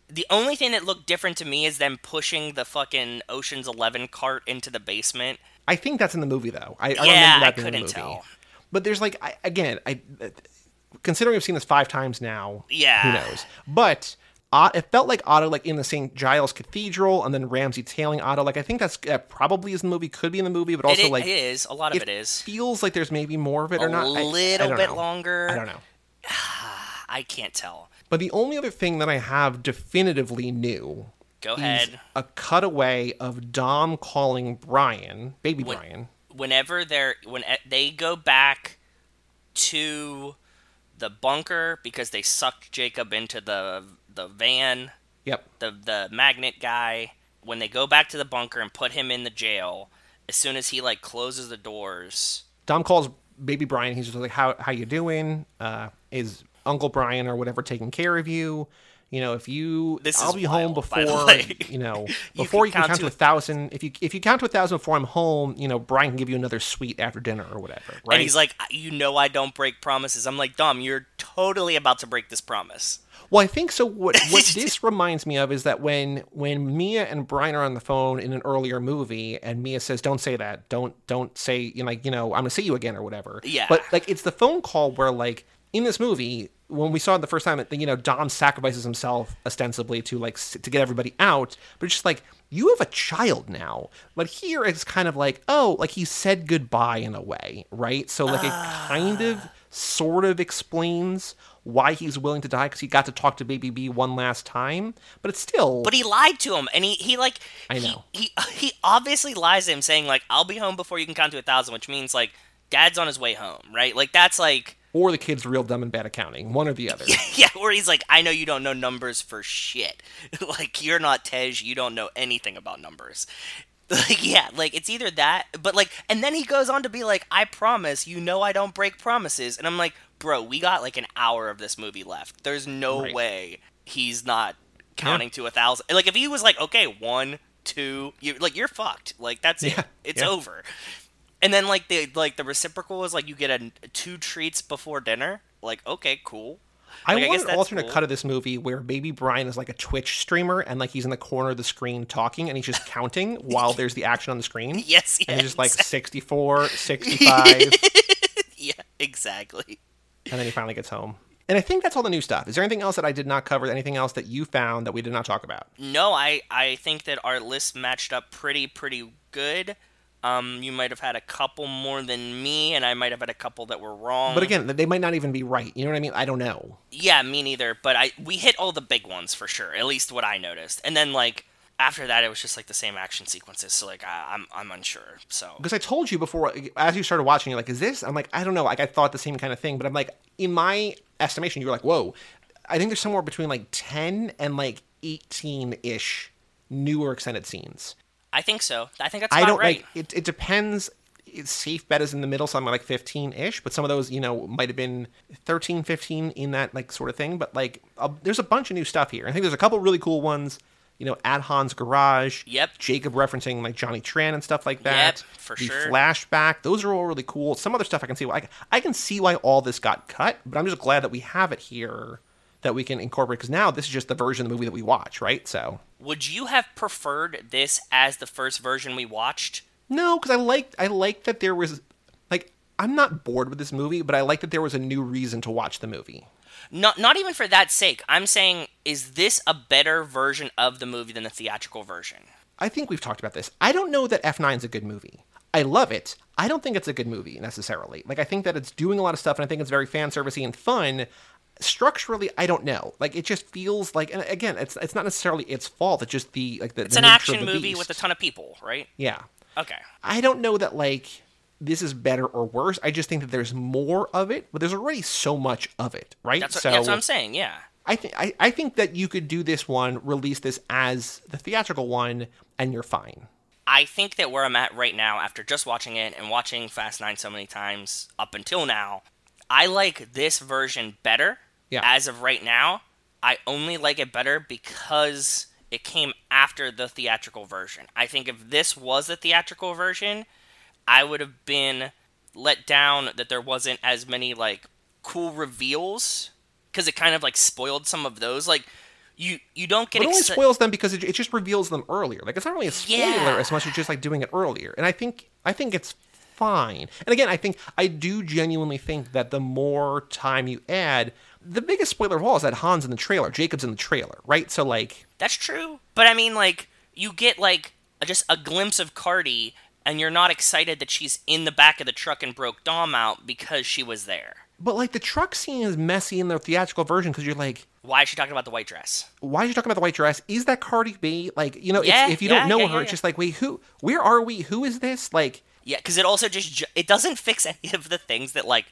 The only thing that looked different to me is them pushing the fucking Ocean's Eleven cart into the basement. I think that's in the movie, though. I, I Yeah, I that being in the couldn't movie. tell. But there's like, I, again, I considering I've seen this five times now. Yeah. who knows? But uh, it felt like Otto, like in the St. Giles Cathedral, and then Ramsey tailing Otto. Like I think that's that probably is in the movie, could be in the movie, but also it, like it is a lot of it is feels like there's maybe more of it a or not. I- I little don't bit know. longer. I don't know. *sighs* I can't tell. But the only other thing that I have definitively new Go is ahead. a cutaway of Dom calling Brian, baby When- Brian. Whenever they're when they go back to the bunker because they sucked Jacob into the the van, Yep. the the magnet guy. When they go back to the bunker and put him in the jail, as soon as he like closes the doors, Dom calls baby Brian. He's just like, "How how you doing? Uh, is Uncle Brian or whatever taking care of you? You know, if you, This I'll be home wild, the before you know *laughs* You before can you can count count to to a thousand. If you if you count to a thousand before I'm home, you know, Brian can give you another sweet after dinner or whatever. Right? and he's like, "You know, I don't break promises." I'm like, "Dom, you're totally about to break this promise." Well, I think so. What *laughs* what this reminds me of is that when when Mia and Brian are on the phone in an earlier movie, and Mia says, "Don't say that. Don't don't say you know, like you know I'm gonna see you again or whatever." Yeah. But like it's the phone call where like in this movie when we saw it the first time, that you know Dom sacrifices himself ostensibly to like to get everybody out, but it's just like you have a child now. But here it's kind of like oh, like he said goodbye in a way, right? So like it kind of ah. sort of explains why he's willing to die because he got to talk to baby B one last time, but it's still But he lied to him, and he, he like I he- know. he, *laughs* he obviously lies to him, saying like I'll be home before you can count to a thousand, which means like Dad's on his way home, right? Like that's like or the kid's real dumb and bad at counting, one or the other. *laughs* yeah, where he's like I know you don't know numbers for shit, *laughs* like you're not Tej, you don't know anything about numbers. *laughs* Like yeah, like it's either that, but like, and then he goes on to be like, "I promise, you know, I don't break promises," and I'm like, "Bro, we got like an hour of this movie left. There's no Right. way he's not counting to a thousand. Like if he was like, okay, one, two, you're like you're fucked. Like that's Yeah, it. It's yeah. over. And then like the like the reciprocal is like you get a two treats before dinner. Like okay, cool. I Like, I want guess an alternate cool. cut of this movie where Baby Brian is like a Twitch streamer and like he's in the corner of the screen talking and he's just counting *laughs* while there's the action on the screen. *laughs* Yes, And he's just like 64, *laughs* 65, yeah, exactly. and then he finally gets home. And I think that's all the new stuff. Is there anything else that I did not cover? Anything else that you found that we did not talk about? No, I I think that our list matched up pretty pretty good. Um, you might have had a couple more than me, and I might have had a couple that were wrong. But again, they might not even be right. You know what I mean? I don't know. Yeah, me neither. But I we hit all the big ones for sure. At least what I noticed. And then like after that, it was just like the same action sequences. So like I, I'm I'm unsure. So Because I told you before, as you started watching, you're like, "Is this?" I'm like, "I don't know." Like I thought the same kind of thing, but I'm like, in my estimation, you were like, "Whoa!" I think there's somewhere between like 10 and like 18 ish newer extended scenes. I think so. I think that's I about don't right. like it. It depends. It's safe bet is in the middle, something like 15 ish, but some of those, you know, might have been 13, 15 in that like sort of thing. But like, uh, there's a bunch of new stuff here. I think there's a couple really cool ones. You know, at Han's garage. Yep. Jacob referencing like Johnny Tran and stuff like that. Yep, for the sure. Flashback. Those are all really cool. Some other stuff I can see. Why I can see why all this got cut, but I'm just glad that we have it here that we can incorporate because now this is just the version of the movie that we watch, right? So Would you have preferred this as the first version we watched? No, because I liked I liked that there was like I'm not bored with this movie, but I like that there was a new reason to watch the movie. Not not even for that sake. I'm saying, is this a better version of the movie than the theatrical version? I think we've talked about this. I don't know that F9 is a good movie. I love it. I don't think it's a good movie necessarily. Like I think that it's doing a lot of stuff and I think it's very fan servicey and fun. Structurally, I don't know. Like it just feels like and again, it's it's not necessarily its fault. It's just the like the It's the an action movie beast. with a ton of people, right? Yeah. Okay. I don't know that like this is better or worse. I just think that there's more of it, but there's already so much of it, right? That's what, so that's what I'm saying. Yeah. I think I, I think that you could do this one, release this as the theatrical one, and you're fine. I think that where I'm at right now, after just watching it and watching Fast Nine so many times up until now, I like this version better. Yeah. As of right now, I only like it better because it came after the theatrical version. I think if this was the theatrical version, I would have been let down that there wasn't as many like cool reveals because it kind of like spoiled some of those. Like you you don't get But it only exci- spoils them because it, it just reveals them earlier. Like it's not really a spoiler Yeah. as much as just like doing it earlier. And I think I think it's fine. And again, I think I do genuinely think that the more time you add, the biggest spoiler of all is that Han's in the trailer, Jacob's in the trailer, right? So like That's true. But I mean, like, you get, like, a- just a glimpse of Cardi, and you're not excited that she's in the back of the truck and broke Dom out because she was there. But like the truck scene is messy in the theatrical version because you're like, Why is she talking about the white dress? Why is she talking about the white dress? Is that Cardi B? Like, you know, Yeah, if, you yeah, don't know yeah, her, it's just like, wait, who? Where are we? Who is this? Like, Yeah, because it also just ju- it doesn't *laughs* fix any of the things that like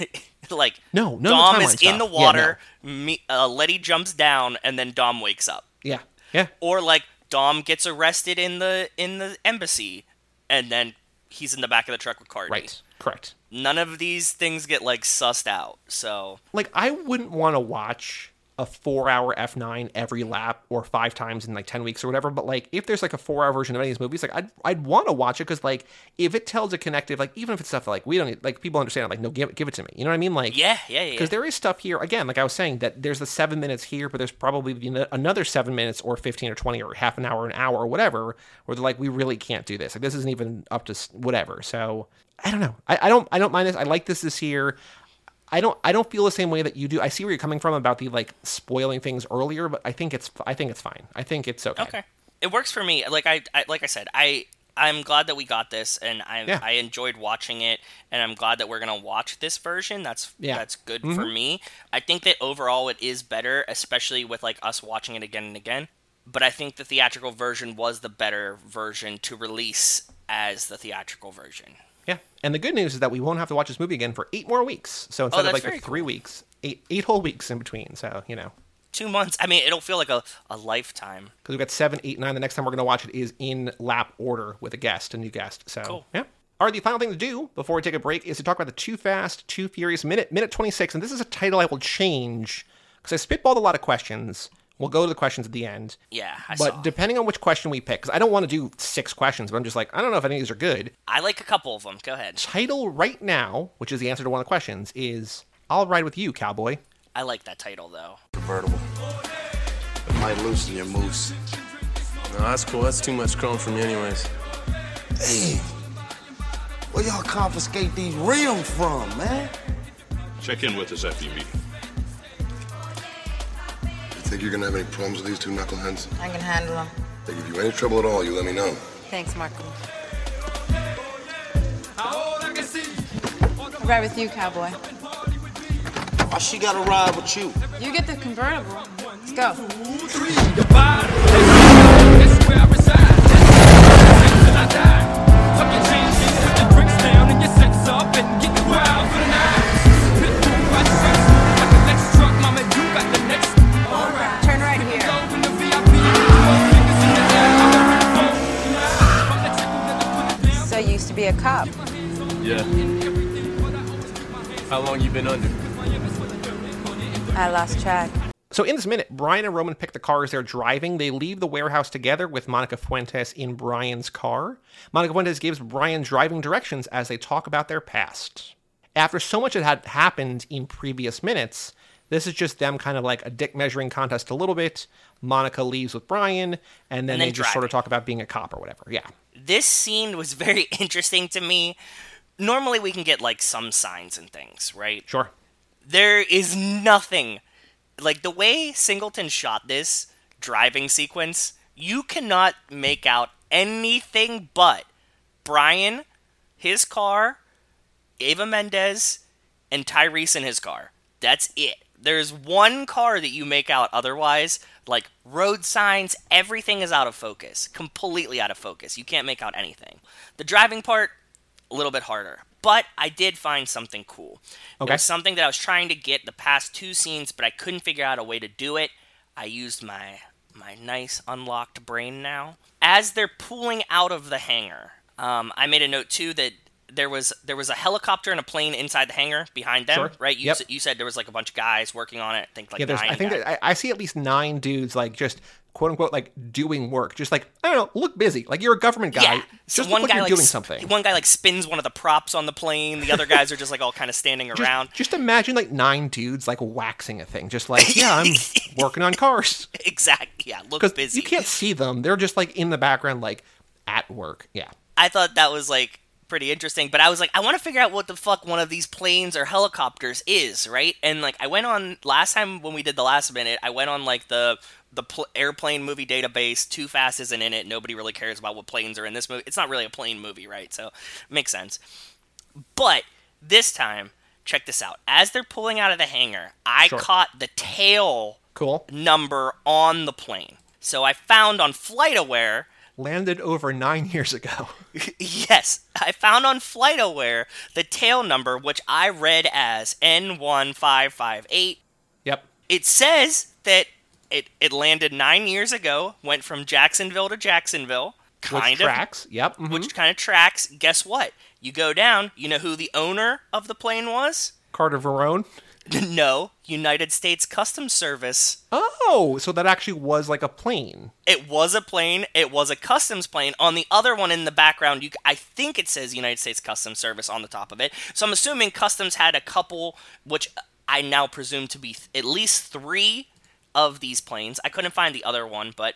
*laughs* like No, of Dom is in the stuff. Yeah, water. me, uh, Letty jumps down, and then Dom wakes up. yeah, yeah, Or like Dom gets arrested in the in the embassy, and then he's in the back of the truck with Cardi. right, correct. None of these things get like sussed out. So Like, I wouldn't want to watch a four-hour F9 every lap or five times in like ten weeks or whatever. But like, if there's like a four-hour version of any of these movies, like I'd I'd want to watch it because like if it tells a connective, like even if it's stuff like we don't need, like people understand, it, like no, give it give it to me. You know what I mean? Like yeah, yeah, yeah. because there is stuff here again like i was saying that there's the seven minutes here but there's probably another seven minutes or 15 or 20 or half an hour an hour or whatever where they're like we really can't do this like this isn't even up to whatever so i don't know i, I don't i don't mind this i like this this year I don't I don't feel the same way that you do. I see where you're coming from about the like spoiling things earlier, but I think it's I think it's fine. I think it's okay. Okay, it works for me. Like I, I like I said, I I'm glad that we got this, and I Yeah. I enjoyed watching it, and I'm glad that we're gonna watch this version. That's Yeah. that's good mm-hmm. for me. I think that overall it is better, especially with like us watching it again and again. But I think the theatrical version was the better version to release as the theatrical version. Yeah. And the good news is that we won't have to watch this movie again for eight more weeks. So oh, instead of like the three weeks, eight eight whole weeks in between. So you know. Two months. I mean, it'll feel like a, a lifetime. because we've got seven, eight, nine. The next time we're going to watch it is in lap order with a guest, a new guest. So, Cool. yeah. All right, the final thing to do before we take a break is to talk about the Too Fast, Too Furious minute, minute 26. And this is a title I will change because I spitballed a lot of questions. We'll go to the questions at the end. Yeah, I But saw. depending on which question we pick, because I don't want to do six questions, but I'm just like, I don't know if any of these are good. I like a couple of them. Go ahead. Title right now, which is the answer to one of the questions, is I'll ride with you, cowboy. I like that title though. convertible. It might loosen your moose. No, that's cool. That's too much chrome for me, anyways. Hey, where y'all confiscate these rims from, man? Check in with us after your meeting. You think you're gonna have any problems with these two knuckleheads? I can handle them. If they give you any trouble at all, you let me know. Thanks, Markham. I'll ride with you, cowboy. Why she gotta ride with you? You get the convertible. Let's go. Turn be a cop. Yeah. How long you been under? I lost track. So in this minute, Brian and Roman pick the cars they're driving. They leave the warehouse together with Monica Fuentes in Brian's car. Monica Fuentes gives Brian driving directions as they talk about their past. After so much had happened in previous minutes, this is just them kind of like a dick measuring contest a little bit. Monica leaves with Brian, and then And they just sort of talk about being a cop or whatever. Yeah. this scene was very *laughs* interesting to me. Normally, we can get like some signs and things, right? Sure. There is nothing like the way Singleton shot this driving sequence. You cannot make out anything but Brian, his car, Eva Mendes, and Tyrese in his car. That's it. There's one car that you make out otherwise, like road signs, everything is out of focus. Completely out of focus. You can't make out anything. The driving part, a little bit harder. But I did find something cool. Okay. something that I was trying to get the past two scenes, but I couldn't figure out a way to do it. I used my my nice unlocked brain now. As they're pulling out of the hangar, um, I made a note too that there was there was a helicopter and a plane inside the hangar behind them, Sure. right? You, Yep. s- you said there was like a bunch of guys working on it. I think like Yeah, I think I, I see at least nine dudes like just quote unquote like doing work, just like I don't know, look busy. Like you're a government guy. Yeah. Just So one like guy you're like doing something. One guy like spins one of the props on the plane. The other guys are just like all kind of standing just, around. just imagine like nine dudes like waxing a thing, just like yeah, I'm *laughs* working on cars Exactly. Yeah. Look busy. you can't see them. They're just like in the background, like at work. Yeah, I thought that was like pretty interesting, but I was like, I want to figure out what the fuck one of these planes or helicopters is, right? And like, I went on last time when we did the last minute, I went on like the the pl- airplane movie database. Too Fast isn't in it. Nobody really cares about what planes are in this movie. It's not really a plane movie, right? So makes sense. But this time, check this out. As they're pulling out of the hangar, I Sure. caught the tail Cool. number on the plane. So I found on FlightAware, Landed over nine years ago. *laughs* yes, I found on FlightAware the tail number, which I read as N1558. Yep. It says that it, it landed nine years ago, went from Jacksonville to Jacksonville. Kind Which of tracks. Yep. mhm. which kind of tracks. Guess what? You go down, you know who the owner of the plane was? Carter Verone. *laughs* no, United States Customs Service. Oh, so that actually was like a plane. It was a plane. It was a customs plane. On the other one in the background, you I think it says United States Customs Service on the top of it. So I'm assuming customs had a couple, which I now presume to be th- at least three of these planes. I couldn't find the other one, but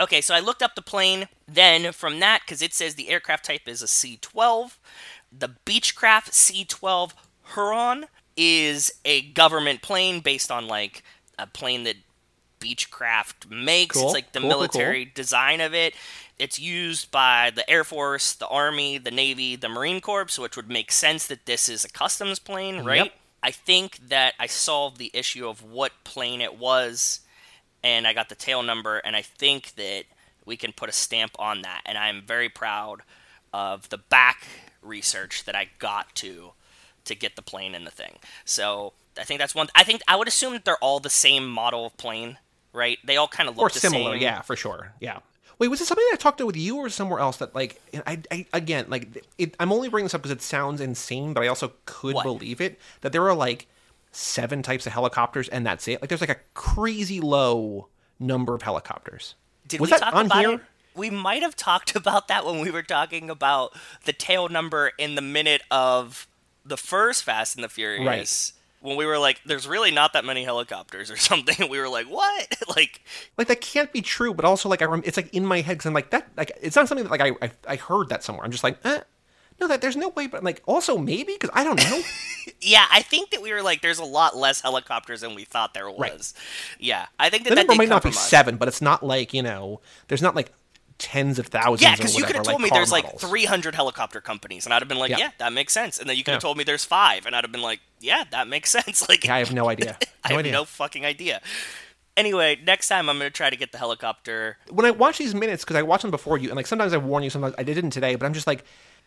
okay. So I looked up the plane. Then from that, because it says the aircraft type is a C-12, the Beechcraft C-12 Huron is a government plane based on like a plane that Beechcraft makes. Cool, It's like the cool, cool, military design of it. It's used by the Air Force, the Army, the Navy, the Marine Corps, which would make sense that this is a customs plane, right? Yep. I think that I solved the issue of what plane it was, and I got the tail number, and I think that we can put a stamp on that. And I'm very proud of the back research that I got to to get the plane in the thing. So I think that's one. I think I would assume that they're all the same model of plane, right? They all kind of look or similar, same. yeah, for sure, yeah. Wait, was it something I talked to with you or somewhere else that like I, I again like it, I'm only bringing this up because it sounds insane, but I also could What? believe it that there are like seven types of helicopters and that's it. Like there's like a crazy low number of helicopters. Did was we that talk on about here? it? We might have talked *laughs* about that when we were talking about the tail number in the minute of the first Fast and the Furious. When we were like, "There's really not that many helicopters" or *laughs* something, we were like, "What?" *laughs* like, Like that can't be true, but also like I rem- it's like in my head because I'm like that like it's not something that like I I, I heard that somewhere. I'm just like eh. No, that there's no way, but like also maybe because I don't know. *laughs* yeah, I think that we were like, "There's a lot less helicopters than we thought there was." Right. Yeah, I think that the that number might not be seven, but it's not like you know, there's not like tens of thousands. Yeah, because you could have like told me car there's like 300 helicopter companies, and I'd have been like, Yeah. yeah, that makes sense. And then you could have Yeah. told me there's five, and I'd have been like, yeah, that makes *laughs* sense. Like, Yeah, I have no *laughs* idea. I No have idea. no fucking idea. Anyway, next time I'm gonna try to get the helicopter. When I watch these minutes, because I watch them before you, and like sometimes I warn you, sometimes I didn't today, but I'm just like,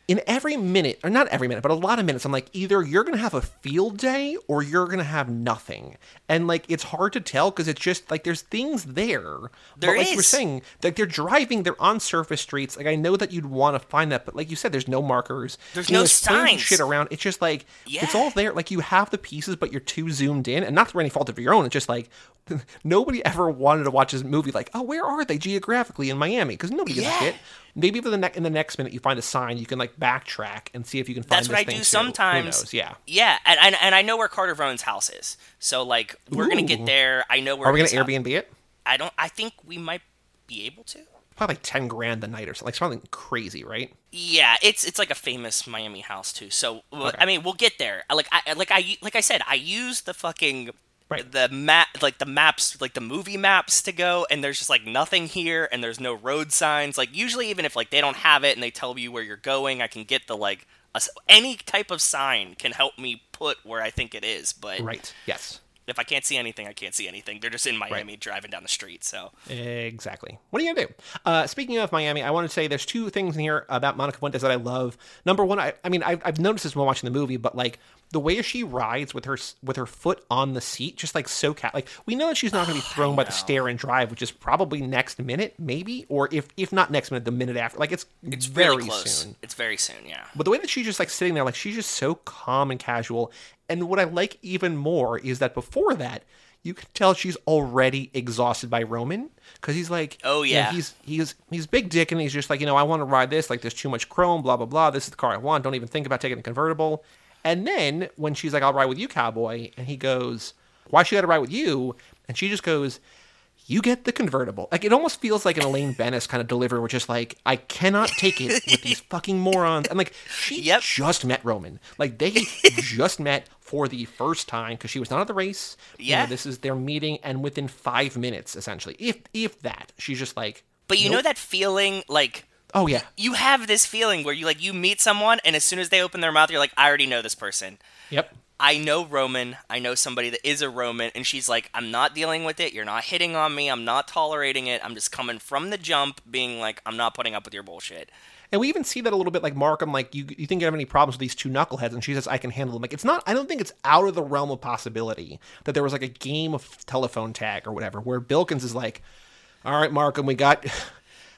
in every minute, or not every minute, but a lot of minutes, I'm like, either you're gonna have a field day or you're gonna have nothing, and like it's hard to tell because it's just like there's things there. There but like you were is. saying, like they're driving, they're on surface streets. Like I know that you'd want to find that, but like you said, there's no markers. There's You no and signs. Shit around. It's just like it's all there. Like you have the pieces, but you're too zoomed in, and not through any fault of your own. It's just like *laughs* nobody ever wanted to watch this movie. Like, oh, where are they geographically in Miami? Because nobody gives Yeah. a shit. Maybe for the ne- in the next minute you find a sign, you can like backtrack and see if you can find That's what I do too. sometimes. Yeah. Yeah, and, and and I know where Carter Verone's house is. So like, we're gonna get there. I know where. Are we gonna Airbnb it? I don't. I think we might be able to. Probably like ten grand a night or something. Like something crazy, right? Yeah, it's it's like a famous Miami house too. So I mean, we'll get there. Like I like I like I said, I use the fucking Right. the map like the maps like the movie maps to go and there's just like nothing here and there's no road signs like usually even if like they don't have it and they tell you where you're going i can get the like a any type of sign can help me put where i think it is but Right. Yes. if i can't see anything i can't see anything they're just in miami driving down the street so Exactly. What are you gonna do? Uh, speaking of Miami, I want to say there's two things in here about Monica Fuentes that I love. Number one, I, I mean, I've, I've noticed this when watching the movie, but like the way she rides with her with her foot on the seat, just like so cat. Like we know that she's not going to be *sighs* thrown by the stair and drive, which is probably next minute, maybe, or if if not next minute, the minute after. Like it's it's very really close soon. it's very soon yeah But the way that she's just like sitting there, like she's just so calm and casual. And what I like even more is that before that, you can tell she's already exhausted by Roman because he's like, Oh, you know, yeah. he's he's he's big dick and he's just like, you know, I want to ride this. Like, there's too much chrome, blah blah blah. This is the car I want. Don't even think about taking a convertible. And then when she's like, I'll ride with you, cowboy, and he goes, Why she got to ride with you? And she just goes, you get the convertible. Like it almost feels like an Elaine Benes kind of delivery, which is like I cannot take it with these *laughs* fucking morons. And like she Yep. just met Roman, like they *laughs* just met for the first time because she was not at the race. You know, Yeah. this is their meeting, and within five minutes, essentially, if if that, she's just like, but you know that feeling like oh yeah, you have this feeling where you like you meet someone and as soon as they open their mouth you're like i already know this person yep, I know Roman. I know somebody that is a Roman, and she's like, I'm not dealing with it. You're not hitting on me. I'm not tolerating it. I'm just coming from the jump, being like, I'm not putting up with your bullshit. And we even see that a little bit like Markham, like, you, you think you have any problems with these two knuckleheads? And she says, I can handle them. Like, it's not, I don't think it's out of the realm of possibility that there was like a game of telephone tag or whatever where Bilkins is like, all right, Markham, we got,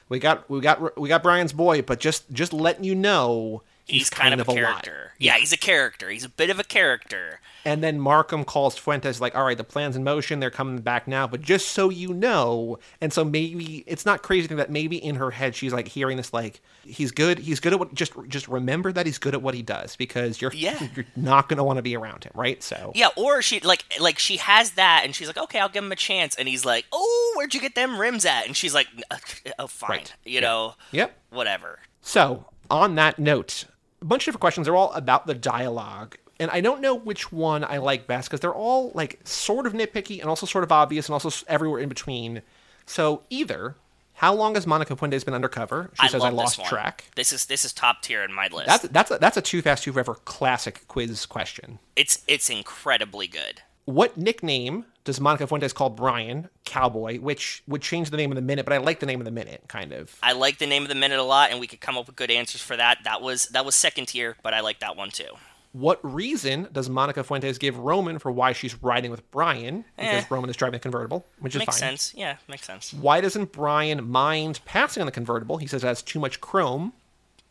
we got, we got, we got Brian's boy, but just, just letting you know, He's, kind, of, a lot." character. Yeah, he's a character. He's a bit of a character. And then Markham calls Fuentes like, "All right, the plan's in motion. They're coming back now, but just so you know." And so maybe it's not crazy that maybe in her head she's like hearing this like, "He's good. He's good at what. Just just remember that he's good at what he does because you're Yeah. *laughs* you're not going to want to be around him, right?" So Yeah, or she like like she has that, and she's like, okay, I'll give him a chance, and he's like, oh, where'd you get them rims at? And she's like, uh, oh, fine, Right. you know, Yep. whatever. So, on that note, a bunch of different questions. They're all about the dialogue. And I don't know which one I like best because they're all like sort of nitpicky and also sort of obvious and also everywhere in between. So, either how long has Monica Fuentes been undercover? She I says I lost this track. This is this is top tier in my list. That's that's a, that's a too fast too forever classic quiz question. it's it's incredibly good. What nickname does Monica Fuentes call Brian Cowboy? Which would change the name of the minute, but I like the name of the minute kind of. I like the name of the minute a lot, and we could come up with good answers for that. That was that was second tier, but I like that one too. What reason does Monica Fuentes give Roman for why she's riding with Brian? Because Eh. Roman is driving the convertible, which is Makes fine. sense. Yeah, makes sense. Why doesn't Brian mind passing on the convertible? He says it has too much chrome.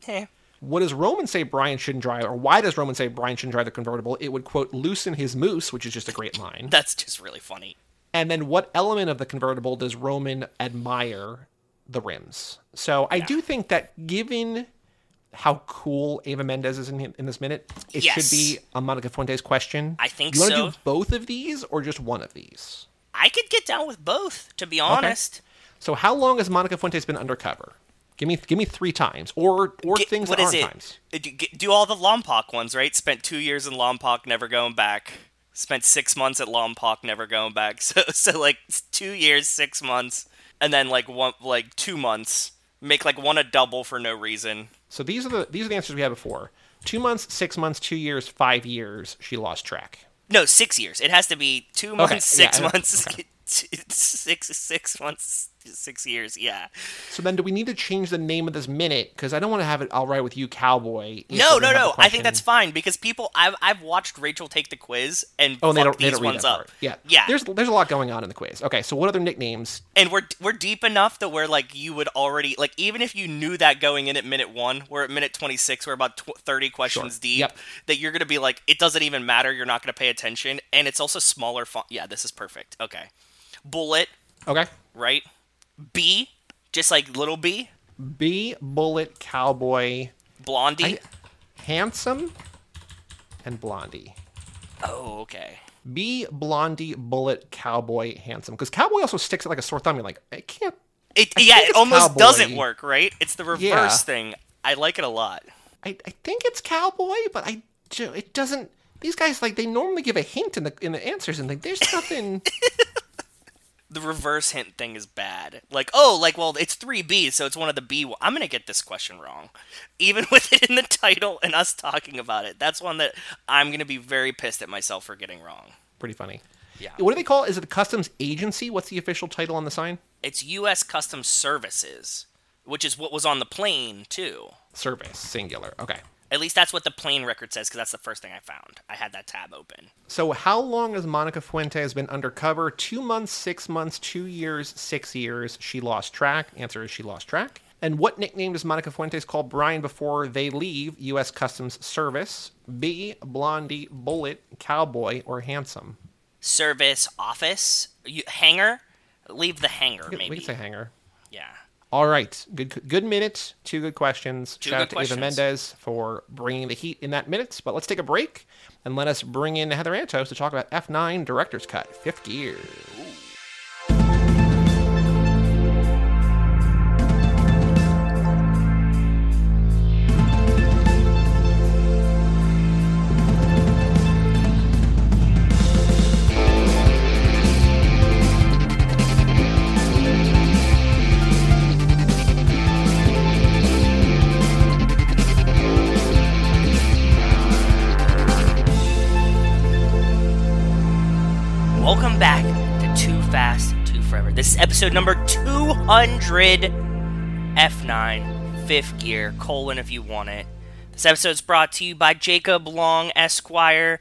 Eh. What does Roman say Brian shouldn't drive, or why does Roman say Brian shouldn't drive the convertible? It would, quote, loosen his moose, which is just a great line. That's just really funny. And then what element of the convertible does Roman admire the rims? So I do think that given how cool Eva Mendes is in, in this minute, it Yes. should be a Monica Fuentes question. I think you wanna do both of these or just one of these? I could get down with both, to be honest. So how long has Monica Fuentes been undercover? Give me give me three times or or Get- things what that is aren't it? times. Uh, Do, all the Lompoc ones, right? Spent two years in Lompoc, never going back. Spent six months at Lompoc, never going back. *laughs* So, so like two years, six months, and then like one, like two months. Make like one a double for no reason. So these are the these are the answers we had before. Two months, six months, two years, five years. She lost track. No, six years. It has to be two months, yeah, six know. months, Okay. *laughs* six six months, six years. Yeah. So then, do we need to change the name of this minute? Because I don't want to have it all right with you, cowboy. No, no, no. I think that's fine because people. I've I've watched Rachel take the quiz and Oh, and they don't, they don't read ones up. part. Yeah, yeah. There's there's a lot going on in the quiz. Okay, so what other nicknames? and we're we're deep enough that we're like you would already like even if you knew that going in at minute one, we're at minute twenty six, we're about tw- thirty questions Sure. deep. Yep. That you're gonna be like, it doesn't even matter. You're not gonna pay attention, and it's also smaller font. Yeah, this is perfect. Okay, bullet, Okay, right? B, just like little B, B bullet cowboy, blondie. I- handsome, and blondie. oh, okay. B blondie bullet cowboy handsome because cowboy also sticks it like a sore thumb. You're like, I can't. It I yeah, it almost cowboy. doesn't work, right? It's the reverse Yeah. thing. I like it a lot. I, I think it's cowboy, but I it doesn't. These guys like they normally give a hint in the in the answers and like there's nothing. *laughs* the reverse hint thing is bad. Like, oh, like, well, it's 3B, so it's one of the B. I'm going to get this question wrong. Even *laughs* with it in the title and us talking about it. That's one that I'm going to be very pissed at myself for getting wrong. Pretty funny. Yeah. What do they call it? Is it the customs agency? What's the official title on the sign? It's U.S. Customs Services, which is what was on the plane, too. Service singular. Okay. At least that's what the plane record says, because that's the first thing I found. I had that tab open. So how long has Monica Fuentes been undercover? Two months, six months, two years, six years. She lost track. Answer is she lost track. And what nickname does Monica Fuentes call Brian before they leave U.S. Customs Service? B. Blondie, Bullet, Cowboy, or Handsome? Service, office, you, hangar? Leave the hangar, maybe. we can say hanger. yeah. All right, good good minute, two good questions. Two Shout good out to questions. Mendes for bringing the heat in that minute. But let's take a break and let us bring in Heather Antos to talk about F9 Director's Cut, Fifth Gear. Episode number 200 F9, fifth gear, colon if you want it. This episode is brought to you by Jacob Long Esquire.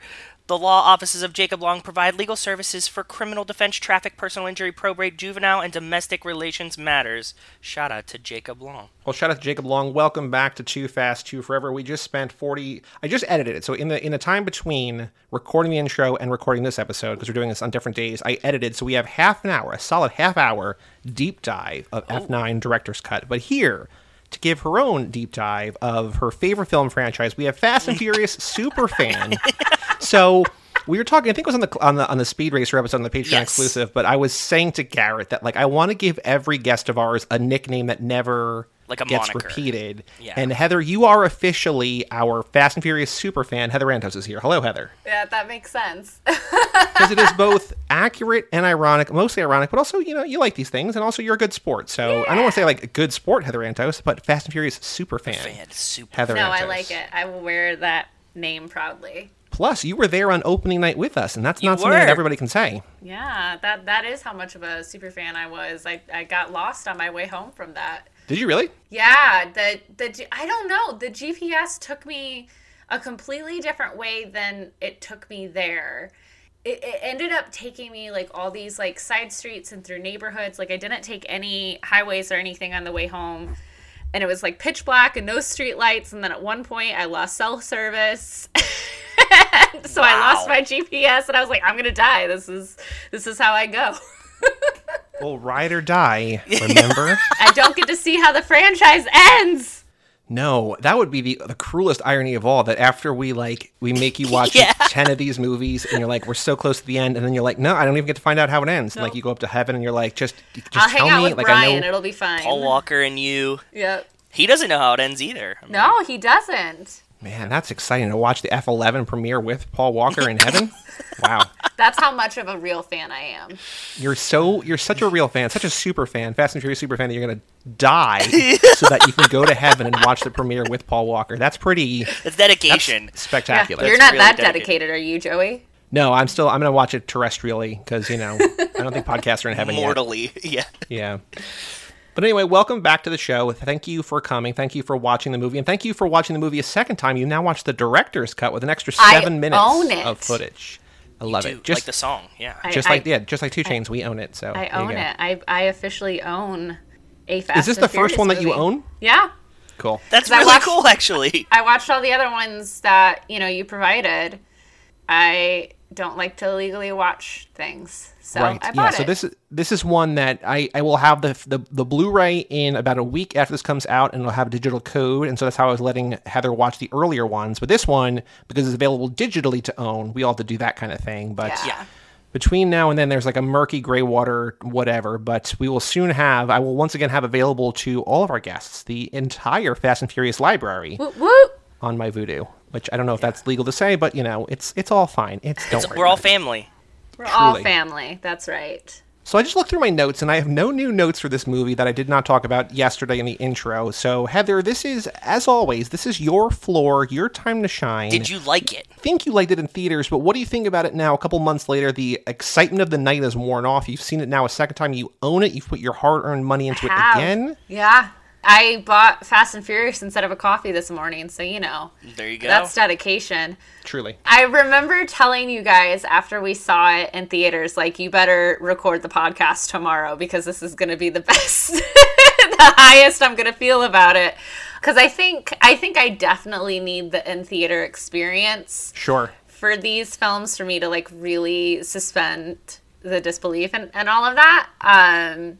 The law offices of Jacob Long provide legal services for criminal defense, traffic, personal injury, probate, juvenile, and domestic relations matters. Shout out to Jacob Long. Well, shout out to Jacob Long. Welcome back to Too Fast, Too Forever. We just spent forty. I just edited it, so in the in the time between recording the intro and recording this episode, because we're doing this on different days, I edited so we have half an hour, a solid half hour deep dive of F9 director's cut. But here. To give her own deep dive of her favorite film franchise, we have Fast and Furious *laughs* super fan. So we were talking. I think it was on the on the on the Speed Racer episode on the Patreon Yes. exclusive. But I was saying to Garrett that like I want to give every guest of ours a nickname that never Like a gets moniker. repeated. Yeah. And Heather, you are officially our Fast and Furious super fan. Heather Antos is here. Hello, Heather. Yeah, that makes sense. *laughs* Because it is both accurate and ironic, mostly ironic, but also you know you like these things, and also you're a good sport. So I don't want to say like a good sport, Heather Antos, but Fast and Furious super fan. Fan, super. Heather no, I like it. I will wear that name proudly. Plus, you were there on opening night with us, and that's not something that everybody can say. Yeah, that that is how much of a super fan I was. I, I got lost on my way home from that. Did you really? Yeah, the the I don't know. The GPS took me a completely different way than it took me there. It, it ended up taking me like all these like side streets and through neighborhoods. Like I didn't take any highways or anything on the way home. And it was like pitch black and no street lights. And then at one point I lost cell service. *laughs* so I lost my GPS and I was like, I'm gonna die. This is this is how I go. *laughs* Well, ride or die. *laughs* Remember? I don't get to see how the franchise ends. No, that would be the the cruelest irony of all. That after we like we make you *laughs* watch Yeah. ten of these movies, and you're like, we're so close to the end, and then you're like, no, I don't even get to find out how it ends. And, like you go up to heaven, and you're like, just just I'll tell hang out me, with like Brian. I know. It'll be fine. Paul Walker and you. Yep. He doesn't know how it ends either. I mean, No, he doesn't. Man, that's exciting to watch the F11 premiere with Paul Walker in heaven. *laughs* Wow, That's how much of a real fan I am. you're so you're such a real fan, such a super fan, Fast and Furious super fan that you're gonna die *laughs* so that you can go to heaven and watch the premiere with Paul Walker. That's pretty It's that's dedication. spectacular. You're That's not really that dedicated. dedicated, are you, Joey? No, I'm still I'm gonna watch it terrestrially because you know I don't think podcasts are in heaven yet. Mortally. *laughs* Yeah. Yeah. But anyway, welcome back to the show. Thank you for coming. Thank you for watching the movie, and thank you for watching the movie a second time. You now watch the director's cut with an extra I seven minutes own it. of footage. I love Do, it. Just like the song. Yeah. I- just like yeah, just like 2 Chainz, we own it. So I own it. I, I officially own a Fast Is this and the first one that you own? Yeah. Cool. That's really watched- cool, actually. I watched all the other ones that, you know, you provided. I don't like to legally watch things. So right. I Yeah. bought So it. this is this is one that I, I will have the, the the Blu-ray in about a week after this comes out, and it'll have a digital code. And so that's how I was letting Heather watch the earlier ones. But this one, because it's available digitally to own, we all have to do that kind of thing. But Yeah. Yeah. between now and then there's like a murky gray water whatever but we will soon have i will once again have available to all of our guests the entire fast and furious library Woot woot. On my Vudu which i don't know if that's legal to say but you know it's it's all fine it's don't It's- worry we're all family. We're all family. That's right. so i just looked through my notes and i have no new notes for this movie that i did not talk about yesterday in the intro so heather this is as always this is your floor your time to shine Did you like it? think you liked it in theaters, but what do you think about it now? A couple months later, the excitement of the night has worn off. You've seen it now a second time. You own it. You've put your hard-earned money into it Have. again. Yeah. I bought Fast and Furious instead of a coffee this morning, so you know. There you go. That's dedication. Truly. I remember telling you guys after we saw it in theaters, like, you better record the podcast tomorrow because this is going to be the *laughs* best, *laughs* the highest I'm going to feel about it. Because I think I think I definitely need the in theater experience Sure. for these films for me to like really suspend the disbelief and, and all of that. Um,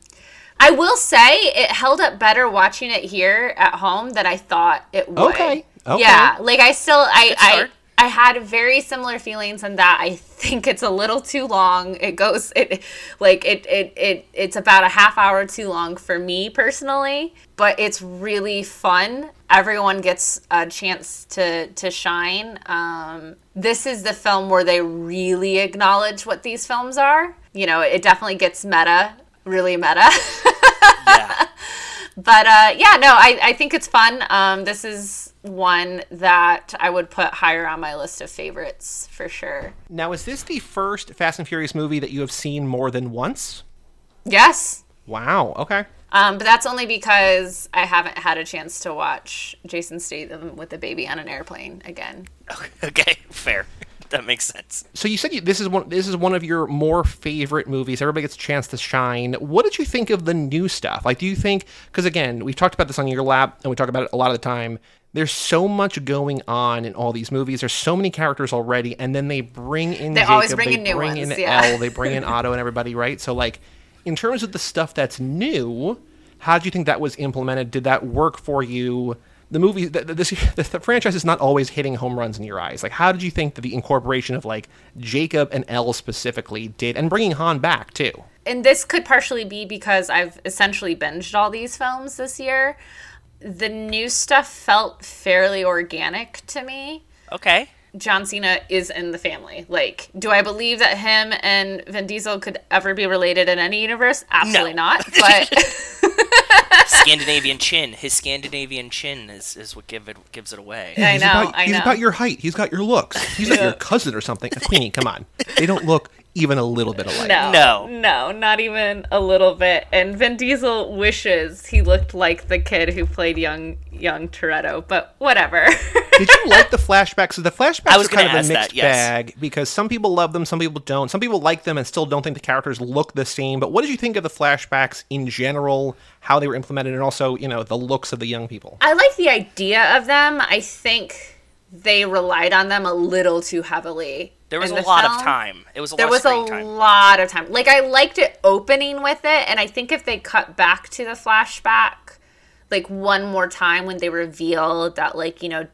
I will say it held up better watching it here at home than I thought it would. Okay, okay. Yeah, like I still I I. I had very similar feelings in that I think it's a little too long. It goes it like it it, it it's about a half hour too long for me personally, but it's really fun. Everyone gets a chance to to shine. Um, this is the film where they really acknowledge what these films are. You know, it definitely gets meta, really meta. *laughs* yeah. *laughs* But uh, yeah, no, I, I think it's fun. Um, this is one that I would put higher on my list of favorites for sure. Now, is this the first Fast and Furious movie that you have seen more than once? Yes. Wow. Okay. Um, but that's only because I haven't had a chance to watch Jason Statham with the baby on an airplane again. *laughs* Okay, fair. That makes sense. So you said you, this is one. This is one of your more favorite movies. Everybody gets a chance to shine. What did you think of the new stuff? Like, do you think? Because again, we've talked about this on your lap, and we talk about it a lot of the time. There's so much going on in all these movies. There's so many characters already, and then they bring in They Jacob, always bring they in new bring ones, in yeah. Elle, they bring in Otto, and everybody, right? So like, in terms of the stuff that's new, how do you think that was implemented? Did that work for you? The movie, the, the, this, the, *laughs* the franchise is not always hitting home runs in your eyes. Like, how did you think that the incorporation of like Jacob and Elle specifically did, and bringing Han back too? and this could partially be because I've essentially binged all these films this year. The new stuff felt fairly organic to me. Okay. John Cena is in the family. Like, do I believe that him and Vin Diesel could ever be related in any universe? Absolutely No. not. *laughs* But *laughs* Scandinavian chin. His Scandinavian chin is, is what give it gives it away. I he's know, about, I he's know. about your height. He's got your looks. He's like your *laughs* cousin or something. Queenie, come on. They don't look even a little bit alike. no, No. no, not even a little bit. And Vin Diesel wishes he looked like the kid who played young young Toretto, but whatever. *laughs* Did you like the flashbacks? So the flashbacks I was are kind of a mixed that, yes. bag because some people love them, some people don't. Some people like them and still don't think the characters look the same. But what did you think of the flashbacks in general? How they were implemented, and also, you know, the looks of the young people. I like the idea of them. I think they relied on them a little too heavily. There was a the lot of time. It was a There lot was a time. lot of time. Like I liked it opening with it, and I think if they cut back to the flashback, like one more time when they revealed that, like you know,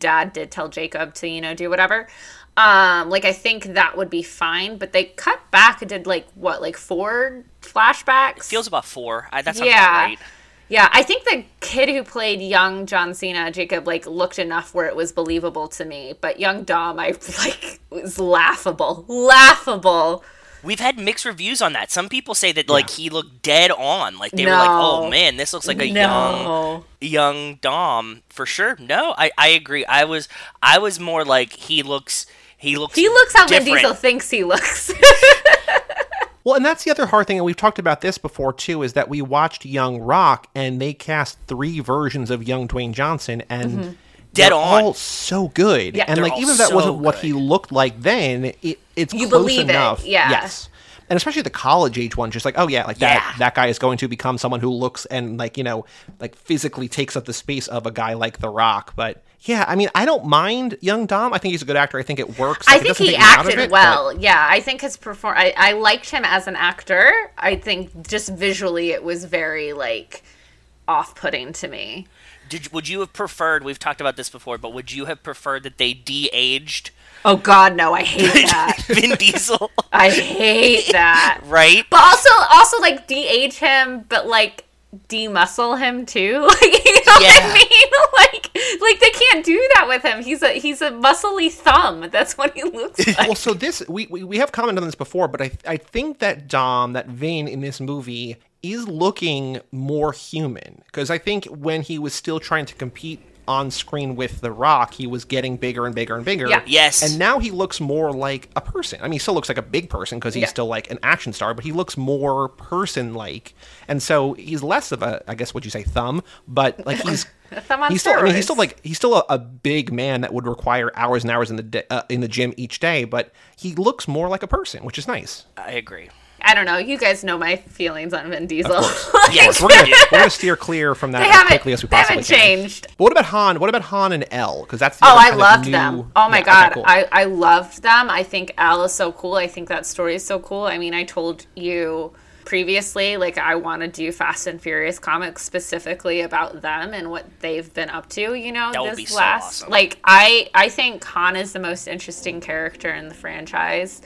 Dad did tell Jacob to you know do whatever. Um, like I think that would be fine, but they cut back and did like what, like four flashbacks? Feels about four. I, that sounds yeah. about right. Yeah, I think the kid who played young John Cena, Jacob, like looked enough where it was believable to me. But young Dom, I *laughs* like was laughable, laughable. We've had mixed reviews on that. Some people say that like he looked dead on. Like they were like, "Oh man, this looks like a young No, young Dom for sure." No, I I agree. I was I was more like he looks he looks he looks how Vin. Diesel thinks he looks. *laughs* Well, and that's the other hard thing, and we've talked about this before too, is that we watched Young Rock, and they cast three versions of young Dwayne Johnson, and mm-hmm. Dead they're on. all so good. Yeah, and like even if that so wasn't what he looked like then, it, it's You close believe it, enough. yeah. Yes. And especially the college age one, just like, oh yeah, like that Yeah. that guy is going to become someone who looks and like, you know, like physically takes up the space of a guy like The Rock. But yeah, I mean, I don't mind young Dom. I think he's a good actor. I think it works. I Like, think he take me out of acted it, but- well. Yeah, I think his perform. I, I liked him as an actor. I think just visually, it was very like off-putting to me. Did would you have preferred? We've talked about this before, but would you have preferred that they de-aged Oh God, no! I hate *laughs* that. Vin Diesel? I hate that. *laughs* right? But also, also like de-age him, but like de-muscle him too. *laughs* Like you know what I mean? *laughs* Like, like they can't do that with him. He's a he's a muscly thumb. That's what he looks *laughs* like. well, so this we, we we have commented on this before, but I I think that Dom, that Vin in this movie is looking more human because I think when he was still trying to compete on screen with The Rock, he was getting bigger and bigger and bigger. Yeah. Yes. And now he looks more like a person. I mean, he still looks like a big person because he's Yeah. still like an action star, but he looks more person-like, and so he's less of a, I guess, what you say, thumb, but like he's. *laughs* Thumb on he's still, I mean, he's still like he's still a, a big man that would require hours and hours in the uh, in the gym each day, but he looks more like a person, which is nice. I agree. I don't know. You guys know my feelings on Vin Diesel. *laughs* Yes, We're gonna, *laughs* we're gonna steer clear from that as quickly as we possibly they possibly haven't can. changed. But what about Han? What about Han and Elle? Because that's the Oh, I loved new- them. Oh my Yeah, okay, god, cool. I I loved them. I think Elle is so cool. I think that story is so cool. I mean, I told you previously, like I want to do Fast and Furious comics specifically about them and what they've been up to. You know, That would this be so last awesome. like I I think Han is the most interesting character in the franchise.